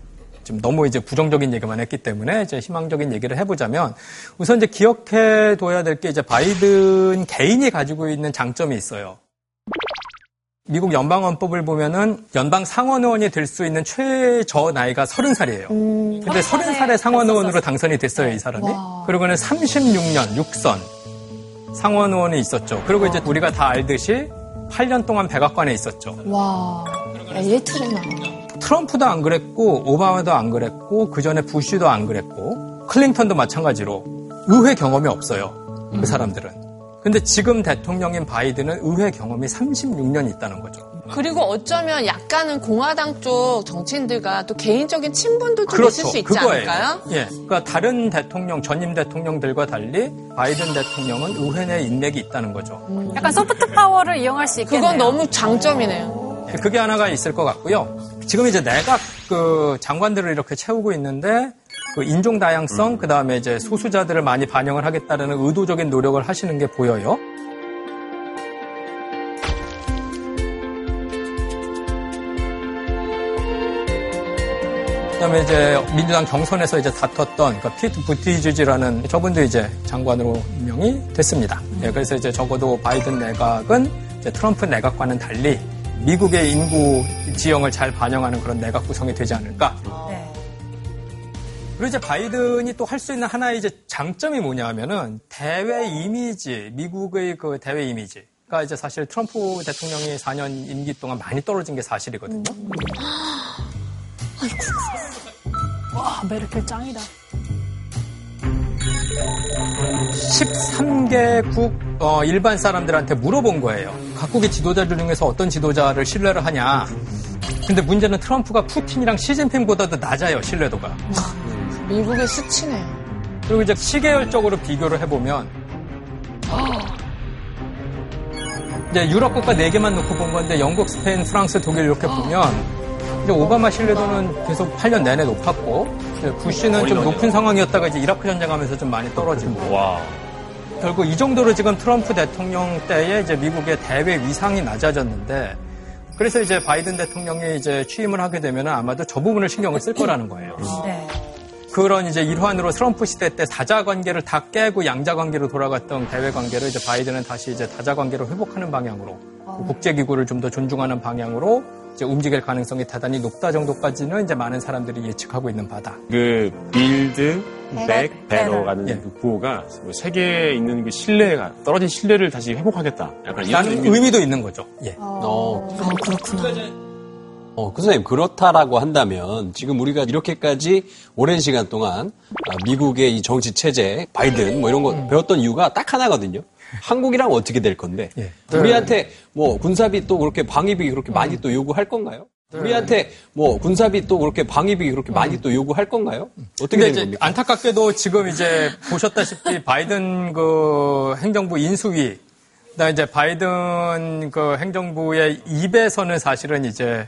좀 너무 이제 부정적인 얘기만 했기 때문에 이제 희망적인 얘기를 해보자면 우선 이제 기억해 둬야 될 게 이제 바이든 개인이 가지고 있는 장점이 있어요. 미국 연방헌법을 보면은 연방 상원의원이 될 수 있는 최저 나이가 30살이에요. 근데 30살의 상원의원으로 당선이 됐어요, 이 사람이. 그리고는 36년 6선 상원의원이 있었죠. 그리고 이제 우리가 다 알듯이 8년 동안 백악관에 있었죠. 와, 엘리트구나. 트럼프도 안 그랬고 오바마도 안 그랬고 그 전에 부시도 안 그랬고 클린턴도 마찬가지로 의회 경험이 없어요. 그 사람들은. 근데 지금 대통령인 바이든은 의회 경험이 36년 있다는 거죠. 그리고 어쩌면 약간은 공화당 쪽 정치인들과 또 개인적인 친분도 좀 있을 수 있지 그렇죠. 그거예요. 않을까요? 예. 그러니까 다른 대통령, 전임 대통령들과 달리 바이든 대통령은 의회 내 인맥이 있다는 거죠. 약간 소프트 파워를 이용할 수 있겠네요. 그건 너무 장점이네요. 그게 하나가 있을 것 같고요. 지금 이제 내각 그 장관들을 이렇게 채우고 있는데 그 인종 다양성 음. 그 다음에 이제 소수자들을 많이 반영을 하겠다는 의도적인 노력을 하시는 게 보여요. 그다음에 이제 민주당 경선에서 이제 다퉜던 그 피트 부티지지라는 저분도 이제 장관으로 임명이 됐습니다. 네, 그래서 이제 적어도 바이든 내각은 트럼프 내각과는 달리 미국의 인구 지형을 잘 반영하는 그런 내각 구성이 되지 않을까. 네. 그리고 이제 바이든이 또 할 수 있는 하나의 이제 장점이 뭐냐면은 대외 이미지, 미국의 그 대외 이미지 가 이제 사실 트럼프 대통령이 4년 임기 동안 많이 떨어진 게 사실이거든요. 음. 아이고. 와, 메르켈 짱이다. 13개국 어, 일반 사람들한테 물어본 거예요. 각국의 지도자들 중에서 어떤 지도자를 신뢰를 하냐. 근데 문제는 트럼프가 푸틴이랑 시진핑보다도 낮아요, 신뢰도가. 미국의 수치네요. 그리고 이제 시계열적으로 비교를 해보면 이제 유럽 국가 4개만 놓고 본 건데 영국, 스페인, 프랑스, 독일 이렇게 보면 이제 오바마 신뢰도는 계속 8년 내내 높았고 부시는 좀 높은 상황이었다가 이제 이라크 전쟁하면서 좀 많이 떨어지고 와. 결국 이 정도로 지금 트럼프 대통령 때에 이제 미국의 대외 위상이 낮아졌는데 그래서 이제 바이든 대통령이 이제 취임을 하게 되면 아마도 저 부분을 신경을 쓸 거라는 거예요. 네. 그런 이제 일환으로 트럼프 시대 때 다자 관계를 다 깨고 양자 관계로 돌아갔던 대외 관계를 이제 바이든은 다시 이제 다자 관계로 회복하는 방향으로 어. 국제 기구를 좀 더 존중하는 방향으로 이제 움직일 가능성이 대단히 높다 정도까지는 이제 많은 사람들이 예측하고 있는 바다. 그 Build Back Better라는 예. 그 구호가 뭐 세계에 있는 그 신뢰가 떨어진 신뢰를 다시 회복하겠다. 약간 이런 의미... 의미도 있는 거죠. 예. 어, 어 그렇구나. 어, 그 선생님, 그렇다라고 한다면 지금 우리가 이렇게까지 오랜 시간 동안 아, 미국의 이 정치 체제, 바이든 뭐 이런 거 음. 배웠던 이유가 딱 하나거든요. 한국이랑 어떻게 될 건데 예. 우리한테 뭐 군사비 또 그렇게 방위비 그렇게 많이 음. 또 요구할 건가요? 네. 우리한테 뭐 군사비 또 그렇게 방위비 그렇게 많이 음. 또 요구할 건가요? 어떻게 되는 겁니까? 안타깝게도 지금 이제 보셨다시피 바이든 그 행정부 인수위 그다음 이제 바이든 그 행정부의 입에서는 사실은 이제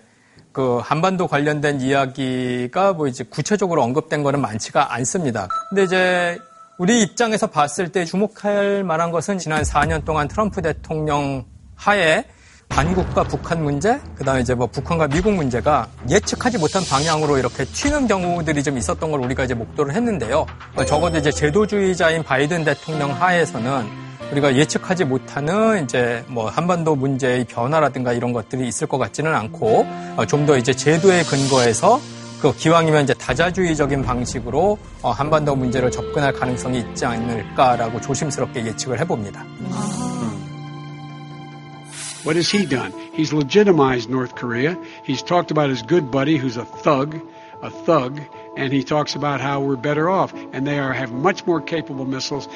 그 한반도 관련된 이야기가 뭐 이제 구체적으로 언급된 거는 많지가 않습니다. 근데 이제 우리 입장에서 봤을 때 주목할 만한 것은 지난 4년 동안 트럼프 대통령 하에 한국과 북한 문제, 그 다음에 이제 뭐 북한과 미국 문제가 예측하지 못한 방향으로 이렇게 튀는 경우들이 좀 있었던 걸 우리가 이제 목도를 했는데요. 적어도 이제 제도주의자인 바이든 대통령 하에서는 우리가 예측하지 못하는 이제 뭐 한반도 문제의 변화라든가 이런 것들이 있을 것 같지는 않고 좀 더 이제 제도의 근거에서 그 기왕이면 이제 다자주의적인 방식으로 어, 한반도 문제를 접근할 가능성이 있지 않을까라고 조심스럽게 예측을 해봅니다. What has he done? He's legitimized North Korea. He's talked about his good buddy who's a thug, a thug, and he talks about how we're better off and they are have much more capable missiles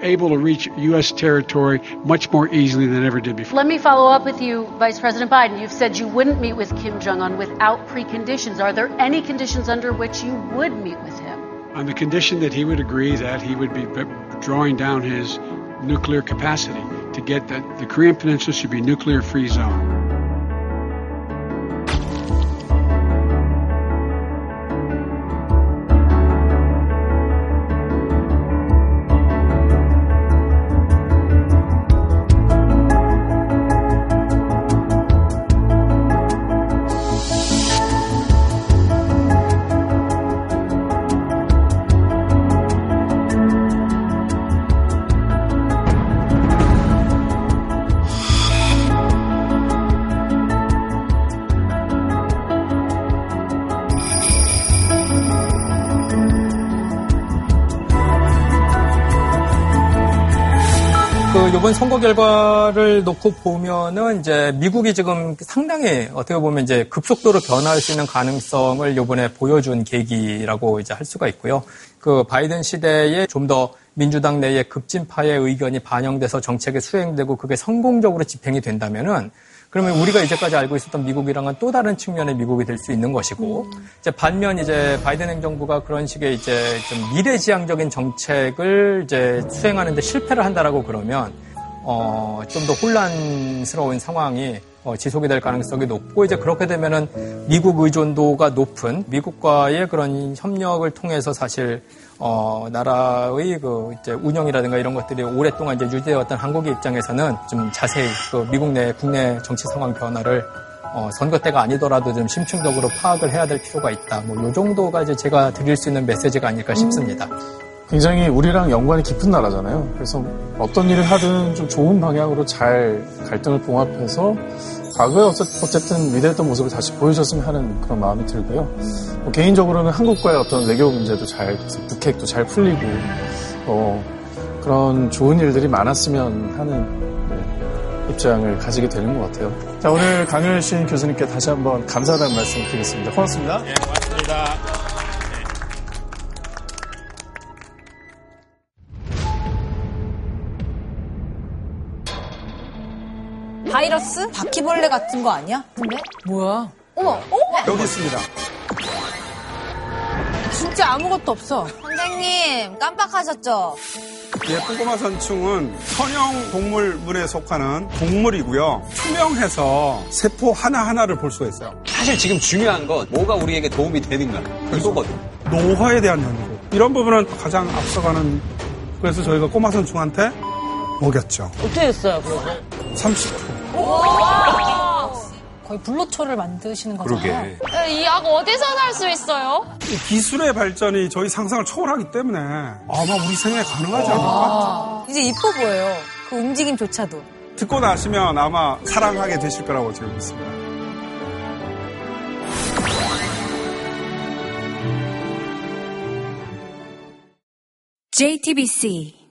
able to reach US territory much more easily than ever did before. Let me follow up with you Vice President Biden. You've said you wouldn't meet with Kim Jong Un without preconditions. Are there any conditions under which you would meet with him? On the condition that he would agree that he would be drawing down his nuclear capacity to get that the Korean Peninsula should be nuclear free zone. 선거 결과를 놓고 보면은 이제 미국이 지금 상당히 어떻게 보면 이제 급속도로 변화할 수 있는 가능성을 이번에 보여준 계기라고 이제 할 수가 있고요. 그 바이든 시대에 좀 더 민주당 내의 급진파의 의견이 반영돼서 정책이 수행되고 그게 성공적으로 집행이 된다면은 그러면 우리가 이제까지 알고 있었던 미국이랑은 또 다른 측면의 미국이 될 수 있는 것이고, 음. 이제 반면 이제 바이든 행정부가 그런 식의 이제 좀 미래지향적인 정책을 이제 수행하는데 실패를 한다라고 그러면 어, 좀 더 혼란스러운 상황이 어, 지속이 될 가능성이 높고 이제 그렇게 되면은 미국 의존도가 높은 미국과의 그런 협력을 통해서 사실 어, 나라의 그 이제 운영이라든가 이런 것들이 오랫동안 이제 유지되었던 한국의 입장에서는 좀 자세히 그 미국 내 국내 정치 상황 변화를 어, 선거 때가 아니더라도 좀 심층적으로 파악을 해야 될 필요가 있다. 뭐 요 정도가 이제 제가 드릴 수 있는 메시지가 아닐까 싶습니다. 굉장히 우리랑 연관이 깊은 나라잖아요. 그래서 어떤 일을 하든 좀 좋은 방향으로 잘 갈등을 봉합해서 과거에 어쨌든 위대했던 모습을 다시 보여줬으면 하는 그런 마음이 들고요. 뭐 개인적으로는 한국과의 어떤 외교 문제도 잘 북핵도 잘 풀리고 어, 그런 좋은 일들이 많았으면 하는 네, 입장을 가지게 되는 것 같아요. 자 오늘 강효신 교수님께 다시 한번 감사하다는 말씀 드리겠습니다. 고맙습니다. 네, 고맙습니다. 바이러스? 바퀴벌레 같은 거 아니야? 근데? 뭐야? 어머, 어? 여기 있습니다. 진짜 아무것도 없어. 선생님, 깜빡하셨죠? 예쁜 꼬마 선충은 선형 동물문에 속하는 동물이고요. 투명해서 세포 하나하나를 볼 수가 있어요. 사실 지금 중요한 건 뭐가 우리에게 도움이 되는가 이거거든. 노화에 대한 연구. 이런 부분은 가장 앞서가는 그래서 저희가 꼬마 선충한테 먹였죠. 어떻게 했어요, 그래서? 30%. 거의 불로초를 만드시는 거잖아요. 이약 어디서 살수 있어요? 이 기술의 발전이 저희 상상을 초월하기 때문에 아마 우리 생에 가능하지 않을까? 아, 이제 이뻐 보여요. 그 움직임조차도. 듣고 나시면 아마 사랑하게 되실 거라고 제가 믿습니다. JTBC